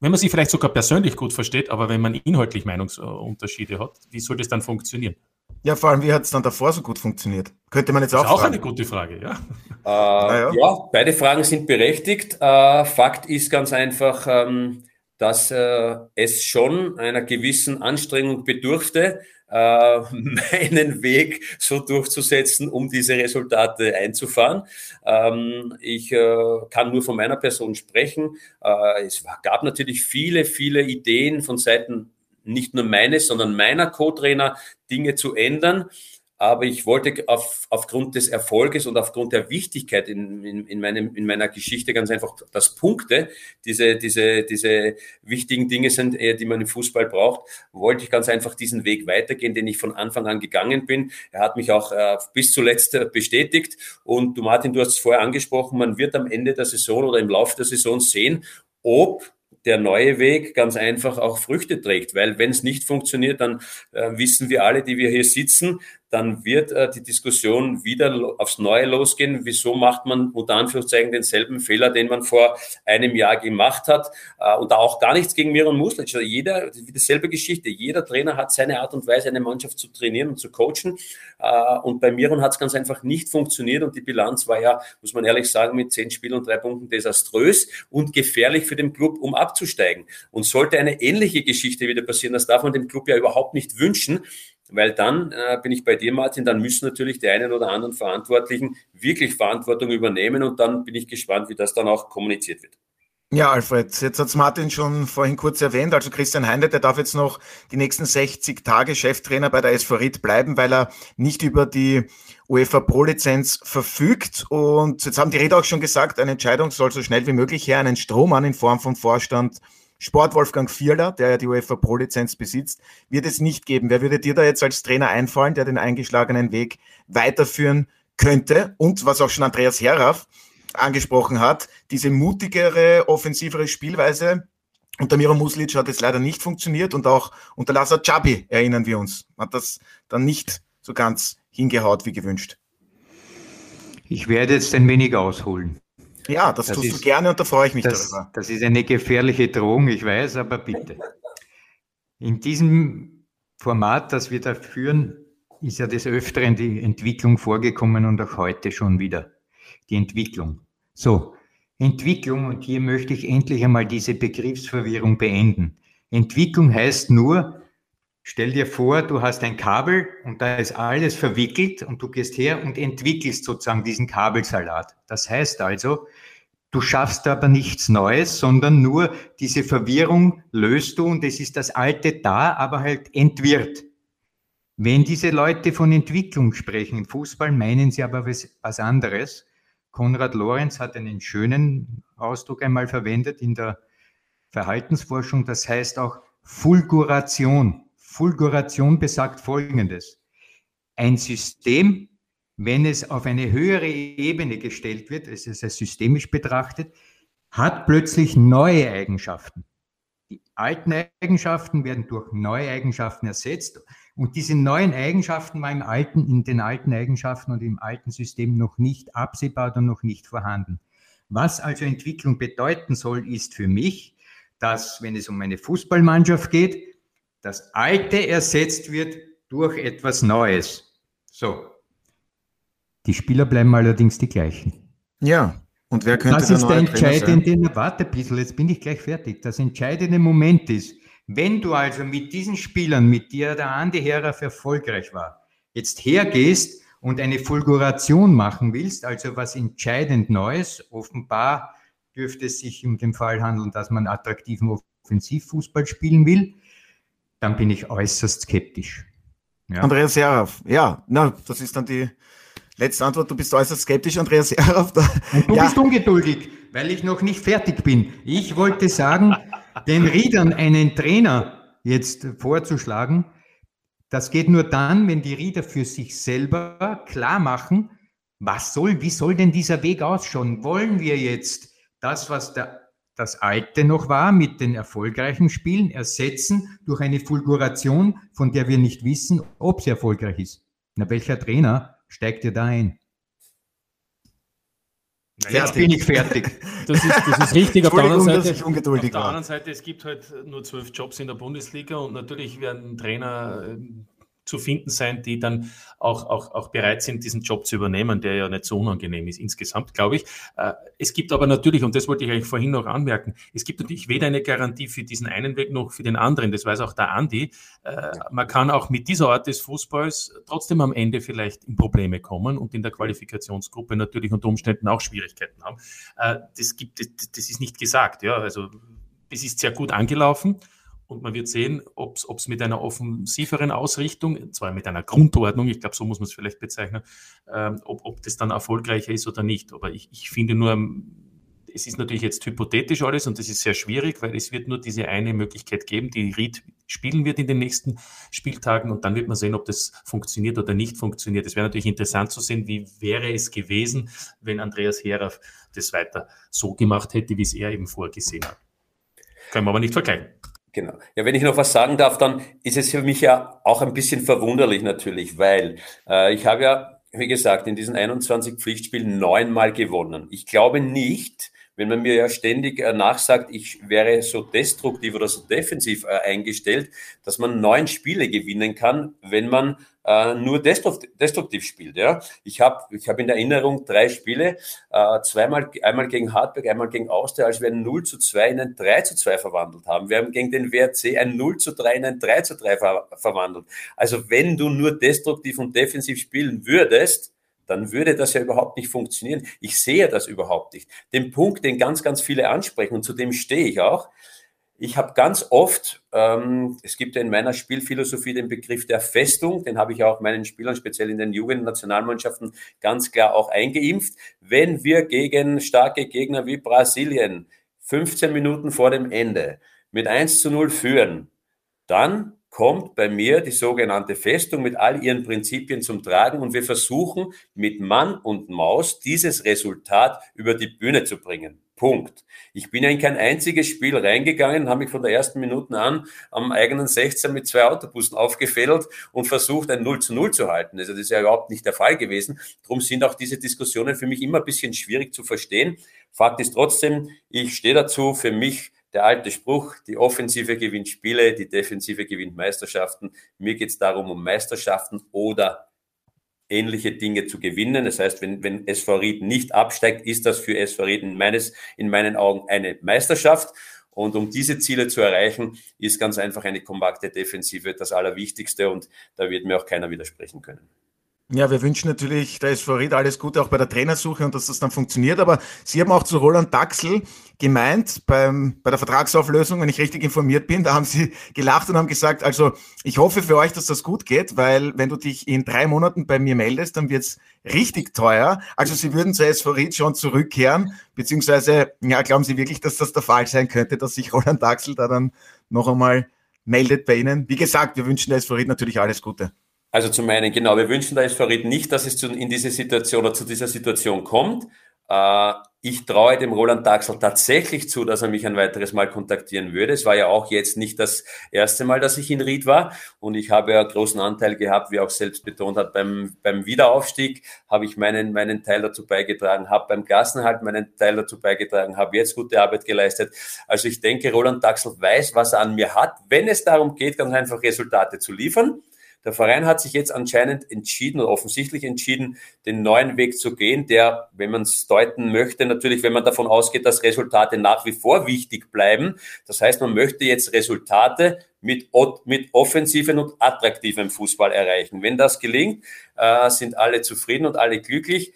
wenn man sich vielleicht sogar persönlich gut versteht, aber wenn man inhaltlich Meinungsunterschiede hat, wie soll das dann funktionieren? Ja, vor allem, wie hat es dann davor so gut funktioniert? Könnte man jetzt auch. Das ist auch fragen. eine gute Frage, ja. Äh, naja. Ja, beide Fragen sind berechtigt. Äh, Fakt ist ganz einfach, ähm, dass äh, es schon einer gewissen Anstrengung bedurfte, äh, meinen Weg so durchzusetzen, um diese Resultate einzufahren. Ähm, ich äh, kann nur von meiner Person sprechen. Äh, es gab natürlich viele, viele Ideen von Seiten nicht nur meines, sondern meiner Co-Trainer Dinge zu ändern. Aber ich wollte auf, aufgrund des Erfolges und aufgrund der Wichtigkeit in, in, in, meinem, in meiner Geschichte ganz einfach, dass Punkte diese, diese, diese wichtigen Dinge sind, äh, die man im Fußball braucht, wollte ich ganz einfach diesen Weg weitergehen, den ich von Anfang an gegangen bin. Er hat mich auch äh, bis zuletzt äh, bestätigt. Und du, Martin, du hast es vorher angesprochen, man wird am Ende der Saison oder im Laufe der Saison sehen, ob der neue Weg ganz einfach auch Früchte trägt. Weil wenn es nicht funktioniert, dann äh, wissen wir alle, die wir hier sitzen, dann wird äh, die Diskussion wieder aufs Neue losgehen. Wieso macht man unter Anführungszeichen denselben Fehler, den man vor einem Jahr gemacht hat? Äh, und da auch gar nichts gegen Miron Muslic. Also jeder, dieselbe Geschichte. Jeder Trainer hat seine Art und Weise, eine Mannschaft zu trainieren und zu coachen. Äh, und bei Miron hat es ganz einfach nicht funktioniert. Und die Bilanz war ja, muss man ehrlich sagen, mit zehn Spielen und drei Punkten desaströs und gefährlich für den Club, um abzusteigen. Und sollte eine ähnliche Geschichte wieder passieren, das darf man dem Club ja überhaupt nicht wünschen, weil dann äh, bin ich bei dir, Martin, dann müssen natürlich die einen oder anderen Verantwortlichen wirklich Verantwortung übernehmen und dann bin ich gespannt, wie das dann auch kommuniziert wird. Ja, Alfred, jetzt hat's Martin schon vorhin kurz erwähnt. Also Christian Heinde, der darf jetzt noch die nächsten 60 Tage Cheftrainer bei der SV Ried bleiben, weil er nicht über die UEFA Pro-Lizenz verfügt. Und jetzt haben die Räder auch schon gesagt, eine Entscheidung soll so schnell wie möglich her, einen Strohmann in Form vom Vorstand Sport Wolfgang Vierler, der ja die UEFA Pro-Lizenz besitzt, wird es nicht geben. Wer würde dir da jetzt als Trainer einfallen, der den eingeschlagenen Weg weiterführen könnte? Und was auch schon Andreas Herraff angesprochen hat, diese mutigere, offensivere Spielweise unter Miro Muslic hat es leider nicht funktioniert und auch unter Lazar Chabi, erinnern wir uns, hat das dann nicht so ganz hingehaut wie gewünscht. Ich werde jetzt ein wenig ausholen. Ja, das, das tust ist, du gerne und da freue ich mich das, darüber. Das ist eine gefährliche Drohung, ich weiß, aber bitte. In diesem Format, das wir da führen, ist ja des Öfteren die Entwicklung vorgekommen und auch heute schon wieder die Entwicklung. So, Entwicklung, und hier möchte ich endlich einmal diese Begriffsverwirrung beenden. Entwicklung heißt nur, stell dir vor, du hast ein Kabel und da ist alles verwickelt und du gehst her und entwickelst sozusagen diesen Kabelsalat. Das heißt also, Du schaffst aber nichts Neues, sondern nur diese Verwirrung löst du und es ist das Alte da, aber halt entwirrt. Wenn diese Leute von Entwicklung sprechen im Fußball, meinen sie aber was, was anderes. Konrad Lorenz hat einen schönen Ausdruck einmal verwendet in der Verhaltensforschung, das heißt auch Fulguration. Fulguration besagt Folgendes. Ein System wenn es auf eine höhere Ebene gestellt wird, es ist systemisch betrachtet, hat plötzlich neue Eigenschaften. Die alten Eigenschaften werden durch neue Eigenschaften ersetzt und diese neuen Eigenschaften waren im alten, in den alten Eigenschaften und im alten System noch nicht absehbar oder noch nicht vorhanden. Was also Entwicklung bedeuten soll, ist für mich, dass, wenn es um eine Fußballmannschaft geht, das Alte ersetzt wird durch etwas Neues. So, die Spieler bleiben allerdings die gleichen. Ja, und wer könnte Das ist der entscheidende, warte ein bisschen, jetzt bin ich gleich fertig. Das entscheidende Moment ist, wenn du also mit diesen Spielern, mit der der Andi Herauf erfolgreich war, jetzt hergehst und eine Fulguration machen willst, also was entscheidend Neues, offenbar dürfte es sich um den Fall handeln, dass man attraktiven Offensivfußball spielen will, dann bin ich äußerst skeptisch. Ja. Andreas Herauf, ja, na, das ist dann die, Letzte Antwort, du bist äußerst skeptisch, Andreas. Und du ja. bist ungeduldig, weil ich noch nicht fertig bin. Ich wollte sagen, den Riedern einen Trainer jetzt vorzuschlagen, das geht nur dann, wenn die Rieder für sich selber klar machen, was soll, wie soll denn dieser Weg ausschauen? Wollen wir jetzt das, was der, das Alte noch war mit den erfolgreichen Spielen, ersetzen durch eine Fulguration, von der wir nicht wissen, ob sie erfolgreich ist. Na, welcher Trainer steigt ihr da ein? Naja, Jetzt bin ich fertig. Das ist, das ist richtig. Auf der, anderen Seite, auf der anderen Seite, es gibt halt nur zwölf Jobs in der Bundesliga und natürlich werden Trainer ähm, zu finden sein, die dann auch, auch, auch bereit sind, diesen Job zu übernehmen, der ja nicht so unangenehm ist insgesamt, glaube ich. Äh, es gibt aber natürlich, und das wollte ich eigentlich vorhin noch anmerken, es gibt natürlich weder eine Garantie für diesen einen Weg noch für den anderen. Das weiß auch der Andi. Äh, man kann auch mit dieser Art des Fußballs trotzdem am Ende vielleicht in Probleme kommen und in der Qualifikationsgruppe natürlich unter Umständen auch Schwierigkeiten haben. Äh, das gibt, das ist nicht gesagt, ja. Also, es ist sehr gut angelaufen und man wird sehen, ob es mit einer offensiveren Ausrichtung, zwar mit einer Grundordnung, ich glaube, so muss man es vielleicht bezeichnen, ähm, ob, ob das dann erfolgreicher ist oder nicht. Aber ich, ich finde nur, es ist natürlich jetzt hypothetisch alles und das ist sehr schwierig, weil es wird nur diese eine Möglichkeit geben, die Ried spielen wird in den nächsten Spieltagen und dann wird man sehen, ob das funktioniert oder nicht funktioniert. Es wäre natürlich interessant zu sehen, wie wäre es gewesen, wenn Andreas Herer das weiter so gemacht hätte, wie es er eben vorgesehen hat. Können wir aber nicht vergleichen. Genau. Ja, wenn ich noch was sagen darf, dann ist es für mich ja auch ein bisschen verwunderlich natürlich, weil äh, ich habe ja, wie gesagt, in diesen 21 Pflichtspielen neunmal gewonnen. Ich glaube nicht, wenn man mir ja ständig äh, nachsagt, ich wäre so destruktiv oder so defensiv äh, eingestellt, dass man neun Spiele gewinnen kann, wenn man äh, nur destruktiv, spielt. Ja? Ich habe ich hab in Erinnerung drei Spiele, äh, zweimal, einmal gegen Hartberg, einmal gegen Austria, als wir ein 0 zu 2 in ein 3 zu 2 verwandelt haben. Wir haben gegen den WRC ein 0 zu 3 in ein 3 zu 3 ver verwandelt. Also wenn du nur destruktiv und defensiv spielen würdest, dann würde das ja überhaupt nicht funktionieren. Ich sehe das überhaupt nicht. Den Punkt, den ganz, ganz viele ansprechen, und zu dem stehe ich auch, ich habe ganz oft, ähm, es gibt ja in meiner Spielphilosophie den Begriff der Festung, den habe ich auch meinen Spielern, speziell in den Jugendnationalmannschaften, ganz klar auch eingeimpft. Wenn wir gegen starke Gegner wie Brasilien 15 Minuten vor dem Ende mit 1 zu 0 führen, dann kommt bei mir die sogenannte Festung mit all ihren Prinzipien zum Tragen und wir versuchen mit Mann und Maus dieses Resultat über die Bühne zu bringen. Punkt. Ich bin ja in kein einziges Spiel reingegangen, habe mich von der ersten Minuten an am eigenen 16 mit zwei Autobussen aufgefädelt und versucht, ein 0 zu 0 zu halten. Also das ist ja überhaupt nicht der Fall gewesen. Darum sind auch diese Diskussionen für mich immer ein bisschen schwierig zu verstehen. Fakt ist trotzdem, ich stehe dazu, für mich der alte Spruch, die Offensive gewinnt Spiele, die Defensive gewinnt Meisterschaften. Mir geht es darum, um Meisterschaften oder ähnliche Dinge zu gewinnen. Das heißt, wenn, wenn SV Ried nicht absteigt, ist das für SV Ried in, meines, in meinen Augen eine Meisterschaft. Und um diese Ziele zu erreichen, ist ganz einfach eine kompakte Defensive das Allerwichtigste und da wird mir auch keiner widersprechen können. Ja, wir wünschen natürlich der SV Ried alles Gute auch bei der Trainersuche und dass das dann funktioniert. Aber Sie haben auch zu Roland Daxel gemeint beim, bei der Vertragsauflösung, wenn ich richtig informiert bin, da haben Sie gelacht und haben gesagt, also ich hoffe für euch, dass das gut geht, weil wenn du dich in drei Monaten bei mir meldest, dann wird's richtig teuer. Also Sie würden zur SV Ried schon zurückkehren, beziehungsweise, ja, glauben Sie wirklich, dass das der Fall sein könnte, dass sich Roland Daxel da dann noch einmal meldet bei Ihnen? Wie gesagt, wir wünschen der SV Ried natürlich alles Gute. Also zum einen, genau, wir wünschen der SV Ried nicht, dass es zu, in diese Situation oder zu dieser Situation kommt. Äh, ich traue dem Roland Daxel tatsächlich zu, dass er mich ein weiteres Mal kontaktieren würde. Es war ja auch jetzt nicht das erste Mal, dass ich in Ried war. Und ich habe ja großen Anteil gehabt, wie auch selbst betont hat, beim, beim Wiederaufstieg habe ich meinen, meinen Teil dazu beigetragen, habe beim Gassenhalt meinen Teil dazu beigetragen, habe jetzt gute Arbeit geleistet. Also ich denke, Roland Daxel weiß, was er an mir hat, wenn es darum geht, ganz einfach Resultate zu liefern. Der Verein hat sich jetzt anscheinend entschieden oder offensichtlich entschieden, den neuen Weg zu gehen, der, wenn man es deuten möchte, natürlich, wenn man davon ausgeht, dass Resultate nach wie vor wichtig bleiben. Das heißt, man möchte jetzt Resultate mit, mit offensiven und attraktivem Fußball erreichen. Wenn das gelingt, äh, sind alle zufrieden und alle glücklich.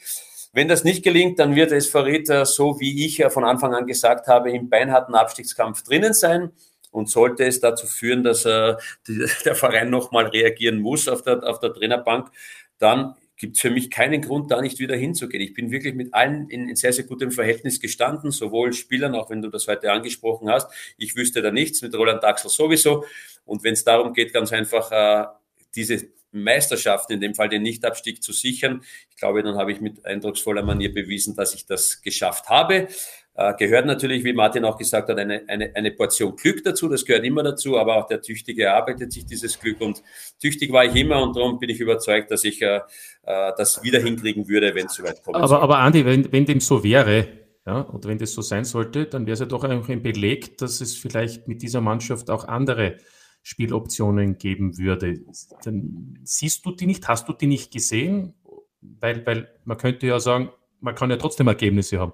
Wenn das nicht gelingt, dann wird es Verräter, so wie ich von Anfang an gesagt habe, im beinharten Abstiegskampf drinnen sein. Und sollte es dazu führen, dass äh, die, der Verein nochmal reagieren muss auf der, auf der Trainerbank, dann gibt es für mich keinen Grund, da nicht wieder hinzugehen. Ich bin wirklich mit allen in, sehr, sehr gutem Verhältnis gestanden, sowohl Spielern, auch wenn du das heute angesprochen hast. Ich wüsste da nichts, mit Roland Daxel sowieso. Und wenn es darum geht, ganz einfach äh, diese Meisterschaft, in dem Fall den Nichtabstieg zu sichern, ich glaube, dann habe ich mit eindrucksvoller Manier bewiesen, dass ich das geschafft habe. Äh, gehört natürlich, wie Martin auch gesagt hat, eine, eine, eine Portion Glück dazu. Das gehört immer dazu, aber auch der Tüchtige erarbeitet sich dieses Glück. Und tüchtig war ich immer und darum bin ich überzeugt, dass ich äh, äh das wieder hinkriegen würde, wenn es soweit kommt. Aber, aber Andi, wenn, wenn dem so wäre, ja, und wenn das so sein sollte, dann wäre es ja doch einfach ein Beleg, dass es vielleicht mit dieser Mannschaft auch andere Spieloptionen geben würde. Dann siehst du die nicht, hast du die nicht gesehen? Weil, weil man könnte ja sagen, man kann ja trotzdem Ergebnisse haben.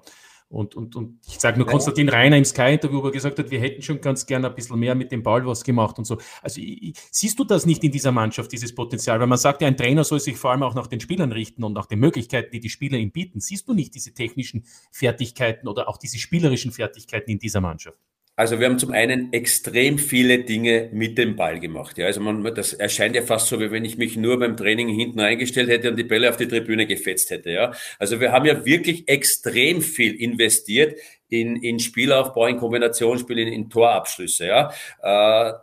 Und, und, und ich sage nur, Konstantin Reiner im Sky-Interview, wo er gesagt hat, wir hätten schon ganz gerne ein bisschen mehr mit dem Ball was gemacht und so. Also ich, siehst du das nicht in dieser Mannschaft, dieses Potenzial? Weil man sagt ja, ein Trainer soll sich vor allem auch nach den Spielern richten und nach den Möglichkeiten, die die Spieler ihm bieten. Siehst du nicht diese technischen Fertigkeiten oder auch diese spielerischen Fertigkeiten in dieser Mannschaft? Also wir haben zum einen extrem viele Dinge mit dem Ball gemacht. Ja, also man, das erscheint ja fast so, wie wenn ich mich nur beim Training hinten eingestellt hätte und die Bälle auf die Tribüne gefetzt hätte. Ja, also wir haben ja wirklich extrem viel investiert in, in Spielaufbau, in Kombinationsspiel, in, in Torabschlüsse. Ja. Äh,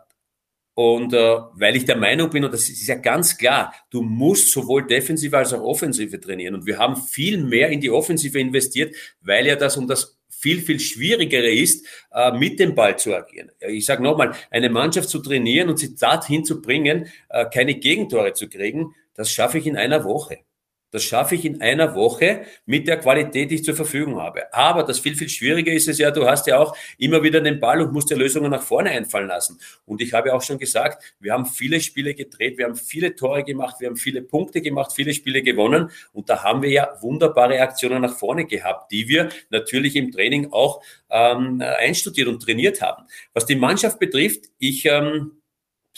und äh, weil ich der Meinung bin, und das ist ja ganz klar, du musst sowohl Defensive als auch Offensive trainieren. Und wir haben viel mehr in die Offensive investiert, weil ja das um das viel, viel schwierigere ist, äh, mit dem Ball zu agieren. Ich sage nochmal, eine Mannschaft zu trainieren und sie dorthin zu bringen, äh, keine Gegentore zu kriegen, das schaffe ich in einer Woche. Das schaffe ich in einer Woche mit der Qualität, die ich zur Verfügung habe. Aber das viel, viel schwieriger ist es ja, du hast ja auch immer wieder den Ball und musst dir Lösungen nach vorne einfallen lassen. Und ich habe auch schon gesagt, wir haben viele Spiele gedreht, wir haben viele Tore gemacht, wir haben viele Punkte gemacht, viele Spiele gewonnen. Und da haben wir ja wunderbare Aktionen nach vorne gehabt, die wir natürlich im Training auch ähm, einstudiert und trainiert haben. Was die Mannschaft betrifft, ich... Ähm,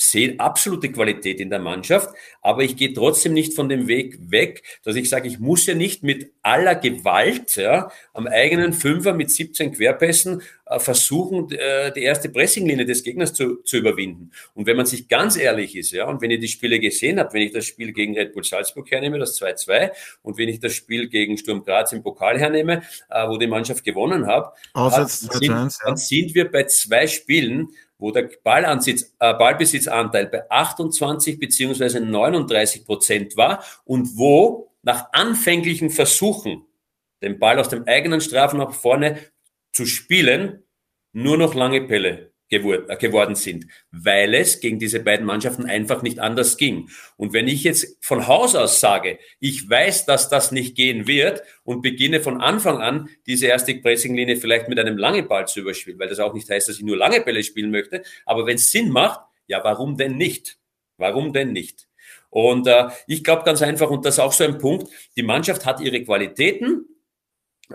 sehe absolute Qualität in der Mannschaft, aber ich gehe trotzdem nicht von dem Weg weg, dass ich sage, ich muss ja nicht mit aller Gewalt ja, am eigenen Fünfer mit 17 Querpässen äh, versuchen, äh, die erste Pressinglinie des Gegners zu, zu überwinden. Und wenn man sich ganz ehrlich ist, ja, und wenn ihr die Spiele gesehen habt, wenn ich das Spiel gegen Red Bull Salzburg hernehme, das 2-2, und wenn ich das Spiel gegen Sturm Graz im Pokal hernehme, äh, wo die Mannschaft gewonnen hat, hat sind, ja. dann sind wir bei zwei Spielen, wo der Ballansitz, äh, Ballbesitzanteil bei 28 beziehungsweise 39 Prozent war und wo nach anfänglichen Versuchen, den Ball aus dem eigenen Strafen nach vorne zu spielen, nur noch lange Pelle geworden sind, weil es gegen diese beiden Mannschaften einfach nicht anders ging. Und wenn ich jetzt von Haus aus sage, ich weiß, dass das nicht gehen wird und beginne von Anfang an diese erste Pressinglinie vielleicht mit einem langen Ball zu überspielen, weil das auch nicht heißt, dass ich nur lange Bälle spielen möchte, aber wenn es Sinn macht, ja, warum denn nicht? Warum denn nicht? Und äh, ich glaube ganz einfach, und das ist auch so ein Punkt, die Mannschaft hat ihre Qualitäten,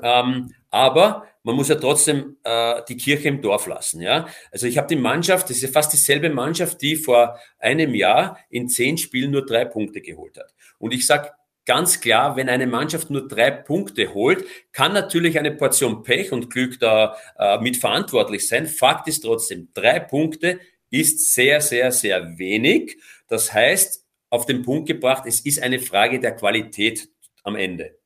ähm, aber man muss ja trotzdem äh, die Kirche im Dorf lassen. Ja? Also ich habe die Mannschaft, das ist ja fast dieselbe Mannschaft, die vor einem Jahr in zehn Spielen nur drei Punkte geholt hat. Und ich sage ganz klar, wenn eine Mannschaft nur drei Punkte holt, kann natürlich eine Portion Pech und Glück da äh, mitverantwortlich sein. Fakt ist trotzdem, drei Punkte ist sehr, sehr, sehr wenig. Das heißt, auf den Punkt gebracht, es ist eine Frage der Qualität am Ende.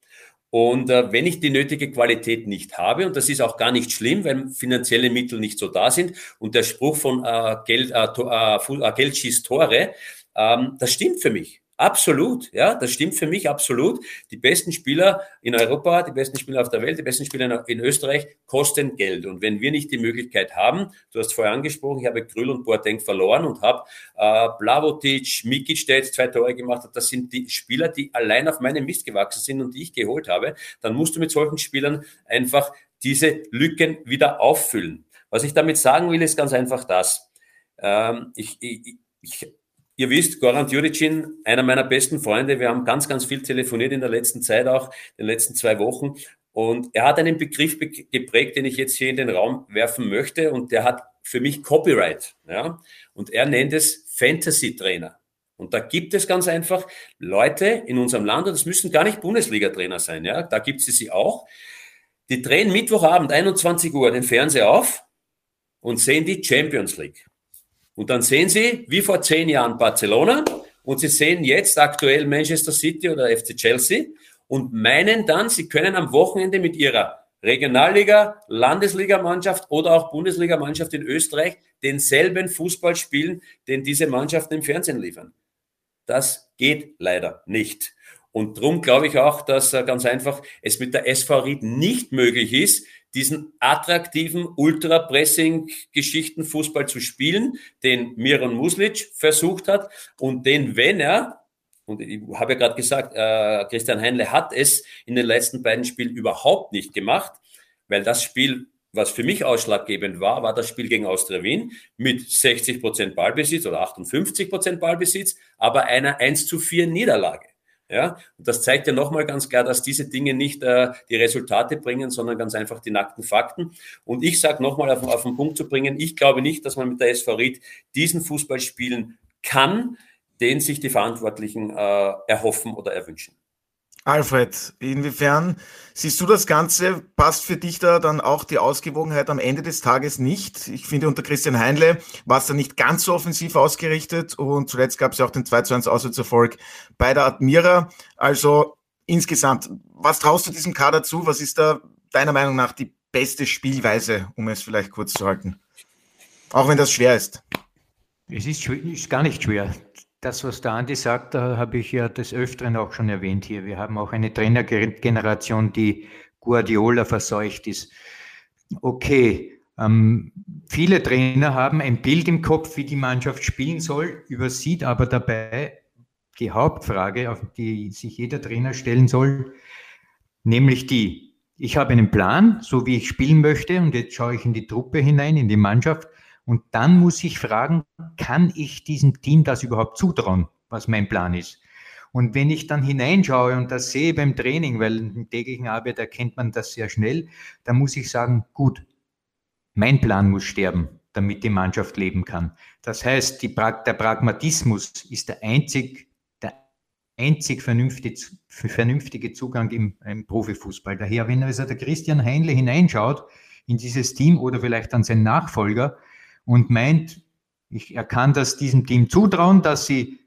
Und äh, wenn ich die nötige Qualität nicht habe, und das ist auch gar nicht schlimm, wenn finanzielle Mittel nicht so da sind, und der Spruch von äh, Geld, äh, äh, Geld schießt Tore, ähm, das stimmt für mich. Absolut, ja, das stimmt für mich absolut. Die besten Spieler in Europa, die besten Spieler auf der Welt, die besten Spieler in Österreich kosten Geld. Und wenn wir nicht die Möglichkeit haben, du hast vorher angesprochen, ich habe Grüll und Boateng verloren und habe äh, Blavotic, Mikic, der jetzt zwei Tore gemacht hat, das sind die Spieler, die allein auf meinem Mist gewachsen sind und die ich geholt habe, dann musst du mit solchen Spielern einfach diese Lücken wieder auffüllen. Was ich damit sagen will, ist ganz einfach das. Ähm, ich, ich, ich Ihr wisst, Goran Djuricin, einer meiner besten Freunde, wir haben ganz, ganz viel telefoniert in der letzten Zeit auch, in den letzten zwei Wochen. Und er hat einen Begriff geprägt, den ich jetzt hier in den Raum werfen möchte. Und der hat für mich Copyright. Ja? Und er nennt es Fantasy-Trainer. Und da gibt es ganz einfach Leute in unserem Land, und das müssen gar nicht Bundesliga-Trainer sein, ja, da gibt es sie auch, die drehen Mittwochabend 21 Uhr den Fernseher auf und sehen die Champions League. Und dann sehen Sie, wie vor zehn Jahren Barcelona und Sie sehen jetzt aktuell Manchester City oder FC Chelsea und meinen dann, Sie können am Wochenende mit Ihrer Regionalliga, Landesligamannschaft oder auch Bundesligamannschaft in Österreich denselben Fußball spielen, den diese Mannschaften im Fernsehen liefern. Das geht leider nicht. Und darum glaube ich auch, dass äh, ganz einfach es mit der SV Ried nicht möglich ist, diesen attraktiven Ultra-Pressing-Geschichten Fußball zu spielen, den Miron Muslic versucht hat und den, wenn er, und ich habe ja gerade gesagt, äh, Christian Heinle hat es in den letzten beiden Spielen überhaupt nicht gemacht, weil das Spiel was für mich ausschlaggebend war, war das Spiel gegen Austria Wien mit 60 Prozent Ballbesitz oder 58 Prozent Ballbesitz, aber einer 1 zu 4 Niederlage. Ja, und das zeigt ja nochmal ganz klar, dass diese Dinge nicht äh, die Resultate bringen, sondern ganz einfach die nackten Fakten. Und ich sage nochmal auf, auf den Punkt zu bringen, ich glaube nicht, dass man mit der SV Ried diesen Fußball spielen kann, den sich die Verantwortlichen äh, erhoffen oder erwünschen. Alfred, inwiefern siehst du das Ganze? Passt für dich da dann auch die Ausgewogenheit am Ende des Tages nicht? Ich finde, unter Christian Heinle war es da nicht ganz so offensiv ausgerichtet und zuletzt gab es ja auch den 2 zu 1 Auswärtserfolg bei der Admira. Also insgesamt, was traust du diesem Kader zu? Was ist da deiner Meinung nach die beste Spielweise, um es vielleicht kurz zu halten? Auch wenn das schwer ist. Es ist, ist gar nicht schwer. Das, was der Andi sagt, da habe ich ja des Öfteren auch schon erwähnt hier. Wir haben auch eine Trainergeneration, die Guardiola verseucht ist. Okay, ähm, viele Trainer haben ein Bild im Kopf, wie die Mannschaft spielen soll, übersieht aber dabei die Hauptfrage, auf die sich jeder Trainer stellen soll, nämlich die, ich habe einen Plan, so wie ich spielen möchte, und jetzt schaue ich in die Truppe hinein, in die Mannschaft, und dann muss ich fragen, kann ich diesem Team das überhaupt zutrauen, was mein Plan ist? Und wenn ich dann hineinschaue und das sehe beim Training, weil im täglichen Arbeit erkennt man das sehr schnell, dann muss ich sagen, gut, mein Plan muss sterben, damit die Mannschaft leben kann. Das heißt, die, der Pragmatismus ist der einzig, der einzig vernünftige, vernünftige Zugang im, im Profifußball. Daher, wenn also der Christian Heinle hineinschaut in dieses Team oder vielleicht an seinen Nachfolger, und meint, ich, er kann das diesem Team zutrauen, dass sie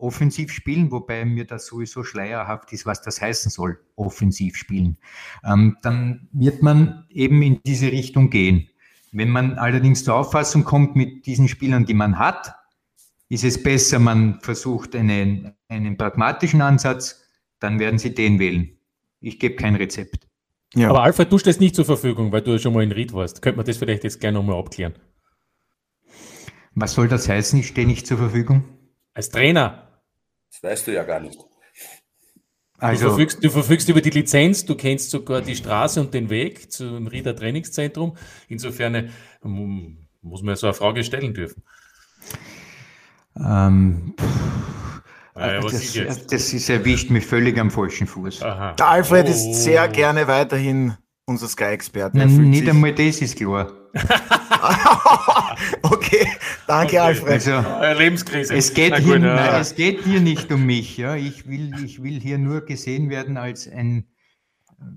offensiv spielen, wobei mir das sowieso schleierhaft ist, was das heißen soll, offensiv spielen, ähm, dann wird man eben in diese Richtung gehen. Wenn man allerdings zur Auffassung kommt mit diesen Spielern, die man hat, ist es besser, man versucht einen, einen pragmatischen Ansatz, dann werden sie den wählen. Ich gebe kein Rezept. Ja. Aber Alfred, du stehst nicht zur Verfügung, weil du schon mal in Ried warst. Könnte man das vielleicht jetzt gerne nochmal abklären? Was soll das heißen? Ich stehe nicht zur Verfügung. Als Trainer. Das weißt du ja gar nicht. Also, du, verfügst, du verfügst über die Lizenz, du kennst sogar die Straße und den Weg zum Rieder Trainingszentrum. Insofern ähm, muss man so eine Frage stellen dürfen. Ähm, naja, das, ist das, ist erwischt mich völlig am falschen Fuß. Aha. Der Alfred oh. ist sehr gerne weiterhin unser Sky-Experte. Nicht einmal das ist klar. okay, danke okay. Alfred. Also, Lebenskrise. Es geht, gut, hier, ja. nein, es geht hier nicht um mich. Ja. Ich, will, ich will hier nur gesehen werden als ein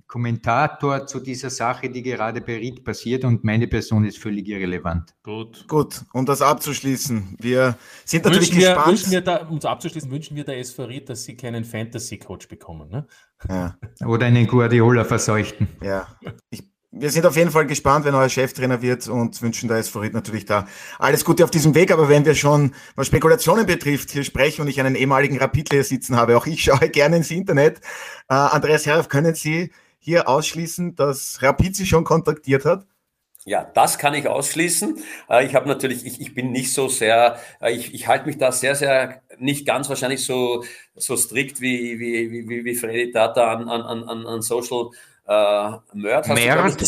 Kommentator zu dieser Sache, die gerade bei Ried passiert und meine Person ist völlig irrelevant. Gut. Gut, um das abzuschließen. Wir sind natürlich wünschen gespannt. Wir, wünschen wir da, um es abzuschließen, wünschen wir der SV Ried, dass sie keinen Fantasy-Coach bekommen. Ne? Ja. Oder einen Guardiola verseuchten. Ja, ich wir sind auf jeden Fall gespannt, wenn euer Cheftrainer wird und wünschen da SV Ried natürlich da alles Gute auf diesem Weg. Aber wenn wir schon, was Spekulationen betrifft, hier sprechen und ich einen ehemaligen Rapidler sitzen habe, auch ich schaue gerne ins Internet. Äh, Andreas Herr, können Sie hier ausschließen, dass Rapid Sie schon kontaktiert hat? Ja, das kann ich ausschließen. Äh, ich habe natürlich, ich, ich bin nicht so sehr, äh, ich, ich halte mich da sehr, sehr nicht ganz wahrscheinlich so, so strikt wie, wie, wie, wie Freddy Data an, an, an, an Social äh, Mörd. Mörd.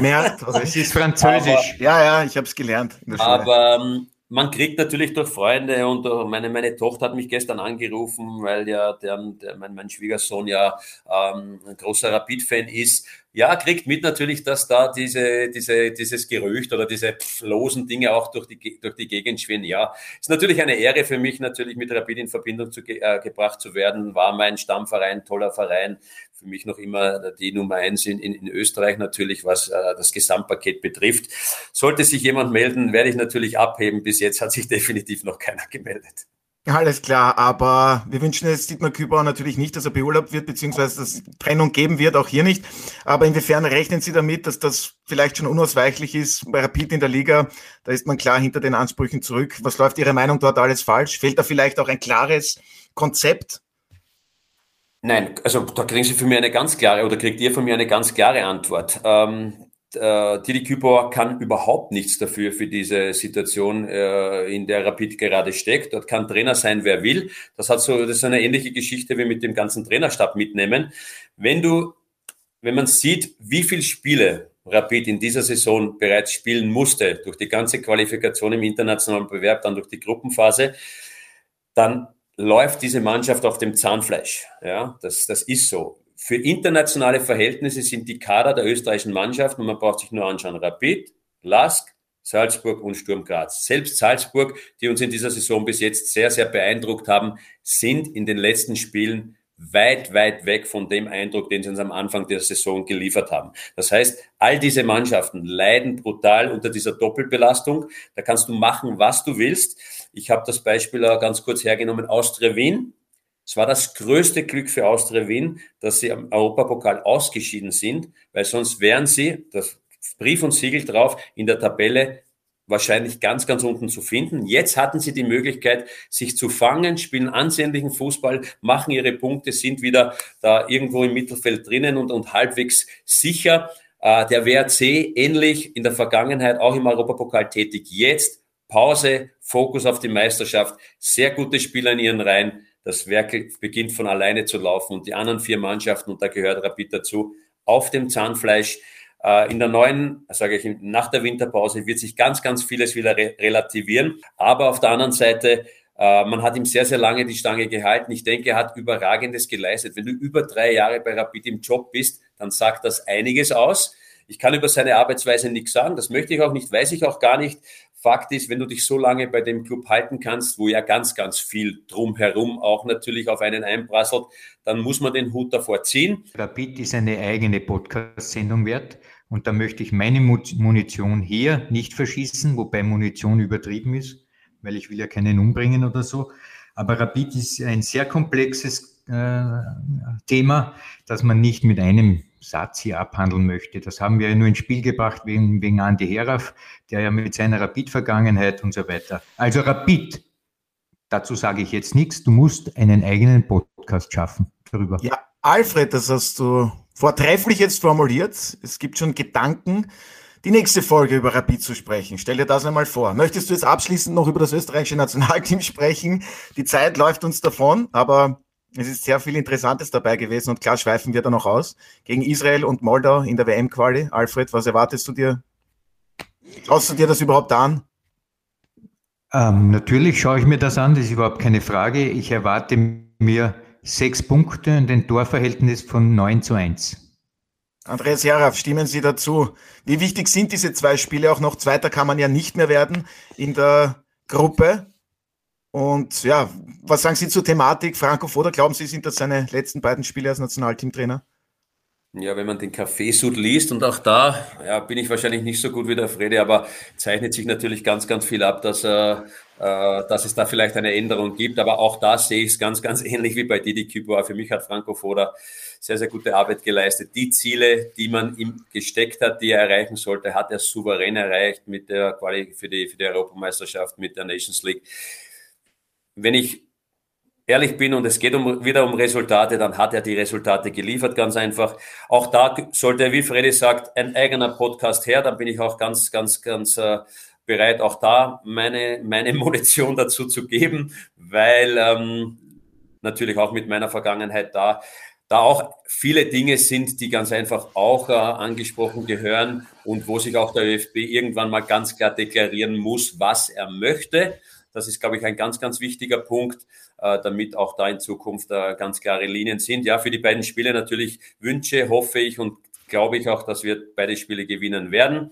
Mörd, also es ist Französisch. Aber, ja, ja, ich habe es gelernt. Aber ähm, man kriegt natürlich durch Freunde und meine, meine Tochter hat mich gestern angerufen, weil ja der, der mein, mein Schwiegersohn ja ähm, ein großer Rapid-Fan ist ja, kriegt mit natürlich, dass da diese, diese, dieses Gerücht oder diese losen Dinge auch durch die, durch die Gegend schwirren. Ja, ist natürlich eine Ehre für mich, natürlich mit Rapid in Verbindung zu, äh, gebracht zu werden. War mein Stammverein, toller Verein. Für mich noch immer die Nummer eins in, in, in Österreich natürlich, was äh, das Gesamtpaket betrifft. Sollte sich jemand melden, werde ich natürlich abheben. Bis jetzt hat sich definitiv noch keiner gemeldet. Alles klar, aber wir wünschen jetzt Dietmar Kübauer natürlich nicht, dass er beurlaubt wird, beziehungsweise dass es Trennung geben wird, auch hier nicht. Aber inwiefern rechnen Sie damit, dass das vielleicht schon unausweichlich ist bei Rapid in der Liga? Da ist man klar hinter den Ansprüchen zurück. Was läuft Ihre Meinung dort alles falsch? Fehlt da vielleicht auch ein klares Konzept? Nein, also da kriegen Sie von mir eine ganz klare oder kriegt ihr von mir eine ganz klare Antwort. Ähm, äh, Didi Kübauer kann überhaupt nichts dafür für diese Situation, äh, in der Rapid gerade steckt. Dort kann Trainer sein, wer will. Das hat so, das ist eine ähnliche Geschichte wie mit dem ganzen Trainerstab mitnehmen. Wenn du, wenn man sieht, wie viele Spiele Rapid in dieser Saison bereits spielen musste, durch die ganze Qualifikation im internationalen Bewerb, dann durch die Gruppenphase, dann läuft diese Mannschaft auf dem Zahnfleisch. Ja, das, das ist so. Für internationale Verhältnisse sind die Kader der österreichischen Mannschaften, und man braucht sich nur anschauen, Rapid, Lask, Salzburg und Sturm Graz. Selbst Salzburg, die uns in dieser Saison bis jetzt sehr, sehr beeindruckt haben, sind in den letzten Spielen weit, weit weg von dem Eindruck, den sie uns am Anfang der Saison geliefert haben. Das heißt, all diese Mannschaften leiden brutal unter dieser Doppelbelastung. Da kannst du machen, was du willst. Ich habe das Beispiel ganz kurz hergenommen, Austria Wien es war das größte Glück für Austria Wien, dass sie am Europapokal ausgeschieden sind, weil sonst wären sie, das Brief und Siegel drauf, in der Tabelle wahrscheinlich ganz, ganz unten zu finden. Jetzt hatten sie die Möglichkeit, sich zu fangen, spielen ansehnlichen Fußball, machen ihre Punkte, sind wieder da irgendwo im Mittelfeld drinnen und, und halbwegs sicher. Äh, der WRC ähnlich in der Vergangenheit auch im Europapokal tätig. Jetzt Pause, Fokus auf die Meisterschaft, sehr gute Spieler in ihren Reihen das Werk beginnt von alleine zu laufen und die anderen vier Mannschaften, und da gehört Rapid dazu, auf dem Zahnfleisch. Äh, in der neuen, sage ich, nach der Winterpause wird sich ganz, ganz vieles wieder re relativieren. Aber auf der anderen Seite, äh, man hat ihm sehr, sehr lange die Stange gehalten. Ich denke, er hat Überragendes geleistet. Wenn du über drei Jahre bei Rapid im Job bist, dann sagt das einiges aus. Ich kann über seine Arbeitsweise nichts sagen, das möchte ich auch nicht, weiß ich auch gar nicht. Fakt ist, wenn du dich so lange bei dem Club halten kannst, wo ja ganz, ganz viel drumherum auch natürlich auf einen einprasselt, dann muss man den Hut davor ziehen. Rapid ist eine eigene Podcast-Sendung wert und da möchte ich meine Munition hier nicht verschießen, wobei Munition übertrieben ist, weil ich will ja keinen umbringen oder so. Aber Rapid ist ein sehr komplexes äh, Thema, das man nicht mit einem Satz hier abhandeln möchte. Das haben wir ja nur ins Spiel gebracht wegen, wegen Andi Heraf, der ja mit seiner Rapid-Vergangenheit und so weiter. Also Rapid, dazu sage ich jetzt nichts. Du musst einen eigenen Podcast schaffen darüber. Ja, Alfred, das hast du vortrefflich jetzt formuliert. Es gibt schon Gedanken, die nächste Folge über Rapid zu sprechen. Stell dir das einmal vor. Möchtest du jetzt abschließend noch über das österreichische Nationalteam sprechen? Die Zeit läuft uns davon, aber es ist sehr viel Interessantes dabei gewesen und klar schweifen wir da noch aus. Gegen Israel und Moldau in der WM-Quali. Alfred, was erwartest du dir? Schaust du dir das überhaupt an? Ähm, natürlich schaue ich mir das an, das ist überhaupt keine Frage. Ich erwarte mir sechs Punkte und ein Torverhältnis von 9 zu 1. Andreas Jaraf, stimmen Sie dazu? Wie wichtig sind diese zwei Spiele auch noch? Zweiter kann man ja nicht mehr werden in der Gruppe. Und ja, was sagen Sie zur Thematik Franco Foda? Glauben Sie, sind das seine letzten beiden Spiele als Nationalteamtrainer? Ja, wenn man den Kaffeesud liest und auch da ja, bin ich wahrscheinlich nicht so gut wie der Frede, aber zeichnet sich natürlich ganz, ganz viel ab, dass, äh, äh, dass es da vielleicht eine Änderung gibt. Aber auch da sehe ich es ganz, ganz ähnlich wie bei Didi Kübauer. Für mich hat Franco Foda sehr, sehr gute Arbeit geleistet. Die Ziele, die man ihm gesteckt hat, die er erreichen sollte, hat er souverän erreicht mit der Quali für die, für die Europameisterschaft, mit der Nations League wenn ich ehrlich bin und es geht um, wieder um Resultate, dann hat er die Resultate geliefert, ganz einfach. Auch da sollte, wie Freddy sagt, ein eigener Podcast her, dann bin ich auch ganz, ganz, ganz äh, bereit, auch da meine, meine Munition dazu zu geben, weil ähm, natürlich auch mit meiner Vergangenheit da, da auch viele Dinge sind, die ganz einfach auch äh, angesprochen gehören und wo sich auch der ÖFB irgendwann mal ganz klar deklarieren muss, was er möchte. Das ist, glaube ich, ein ganz, ganz wichtiger Punkt, äh, damit auch da in Zukunft äh, ganz klare Linien sind. Ja, für die beiden Spiele natürlich wünsche, hoffe ich und glaube ich auch, dass wir beide Spiele gewinnen werden.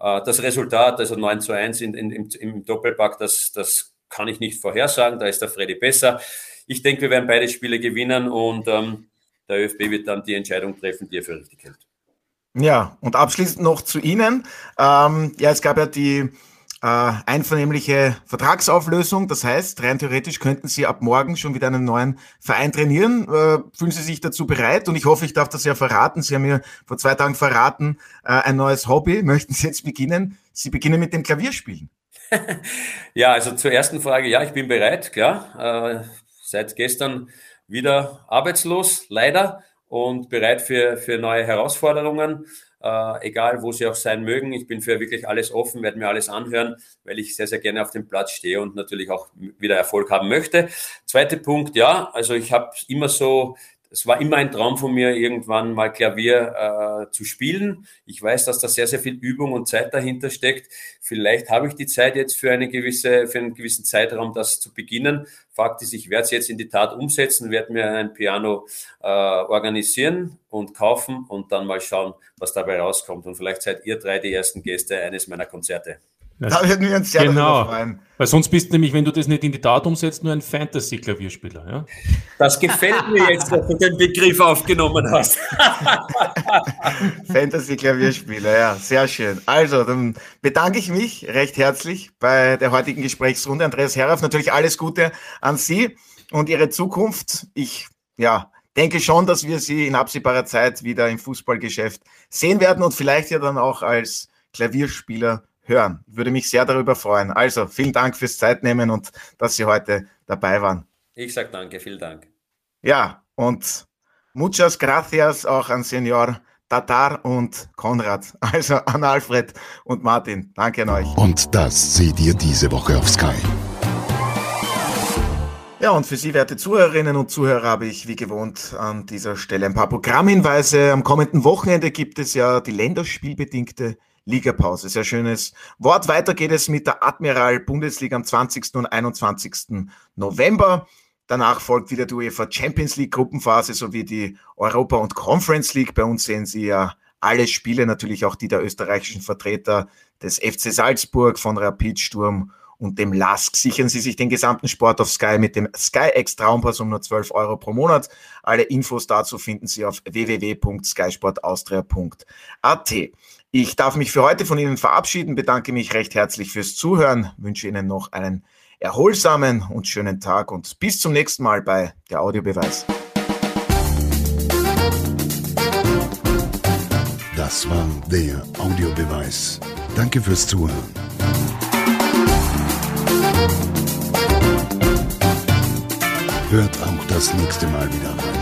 Äh, das Resultat, also 9 zu 1 in, in, im, Doppelpack, das, das kann ich nicht vorhersagen. Da ist der Freddy besser. Ich denke, wir werden beide Spiele gewinnen und ähm, der ÖFB wird dann die Entscheidung treffen, die er für richtig hält. Ja, und abschließend noch zu Ihnen. Ähm, ja, es gab ja die äh, einvernehmliche Vertragsauflösung. Das heißt, rein theoretisch könnten Sie ab morgen schon wieder einen neuen Verein trainieren. Äh, fühlen Sie sich dazu bereit? Und ich hoffe, ich darf das ja verraten. Sie haben mir vor zwei Tagen verraten, äh, ein neues Hobby. Möchten Sie jetzt beginnen? Sie beginnen mit dem Klavierspielen. ja, also zur ersten Frage. Ja, ich bin bereit, klar. Äh, seit gestern wieder arbeitslos, leider, und bereit für, für neue Herausforderungen. Äh, egal wo sie auch sein mögen. Ich bin für wirklich alles offen, werde mir alles anhören, weil ich sehr, sehr gerne auf dem Platz stehe und natürlich auch wieder Erfolg haben möchte. Zweiter Punkt, ja, also ich habe immer so es war immer ein Traum von mir, irgendwann mal Klavier äh, zu spielen. Ich weiß, dass da sehr, sehr viel Übung und Zeit dahinter steckt. Vielleicht habe ich die Zeit jetzt für eine gewisse, für einen gewissen Zeitraum, das zu beginnen. Fakt ist, ich werde es jetzt in die Tat umsetzen, werde mir ein Piano äh, organisieren und kaufen und dann mal schauen, was dabei rauskommt. Und vielleicht seid ihr drei die ersten Gäste eines meiner Konzerte. Da würden wir uns sehr genau. freuen. Weil sonst bist du nämlich, wenn du das nicht in die Tat umsetzt, nur ein Fantasy-Klavierspieler. Ja? Das gefällt mir jetzt, dass du den Begriff aufgenommen hast. Fantasy-Klavierspieler, ja, sehr schön. Also, dann bedanke ich mich recht herzlich bei der heutigen Gesprächsrunde. Andreas Herauf, natürlich alles Gute an Sie und Ihre Zukunft. Ich, ja, denke schon, dass wir Sie in absehbarer Zeit wieder im Fußballgeschäft sehen werden und vielleicht ja dann auch als Klavierspieler hören. Würde mich sehr darüber freuen. Also vielen Dank fürs Zeitnehmen und dass Sie heute dabei waren. Ich sage danke, vielen Dank. Ja, und muchas gracias auch an Senior Tatar und Konrad, also an Alfred und Martin. Danke an euch. Und das seht ihr diese Woche auf Sky. Ja, und für Sie, werte Zuhörerinnen und Zuhörer, habe ich wie gewohnt an dieser Stelle ein paar Programmhinweise. Am kommenden Wochenende gibt es ja die länderspielbedingte Ligapause. Sehr schönes Wort. Weiter geht es mit der Admiral Bundesliga am 20. und 21. November. Danach folgt wieder die UEFA Champions League Gruppenphase sowie die Europa und Conference League. Bei uns sehen Sie ja alle Spiele, natürlich auch die der österreichischen Vertreter des FC Salzburg, von Rapid Sturm und dem LASK. Sichern Sie sich den gesamten Sport auf Sky mit dem SkyX Traumpass um nur 12 Euro pro Monat. Alle Infos dazu finden Sie auf www.skysportaustria.at. Ich darf mich für heute von Ihnen verabschieden, bedanke mich recht herzlich fürs Zuhören, wünsche Ihnen noch einen erholsamen und schönen Tag und bis zum nächsten Mal bei der Audiobeweis. Das war der Audiobeweis. Danke fürs Zuhören. Hört auch das nächste Mal wieder rein.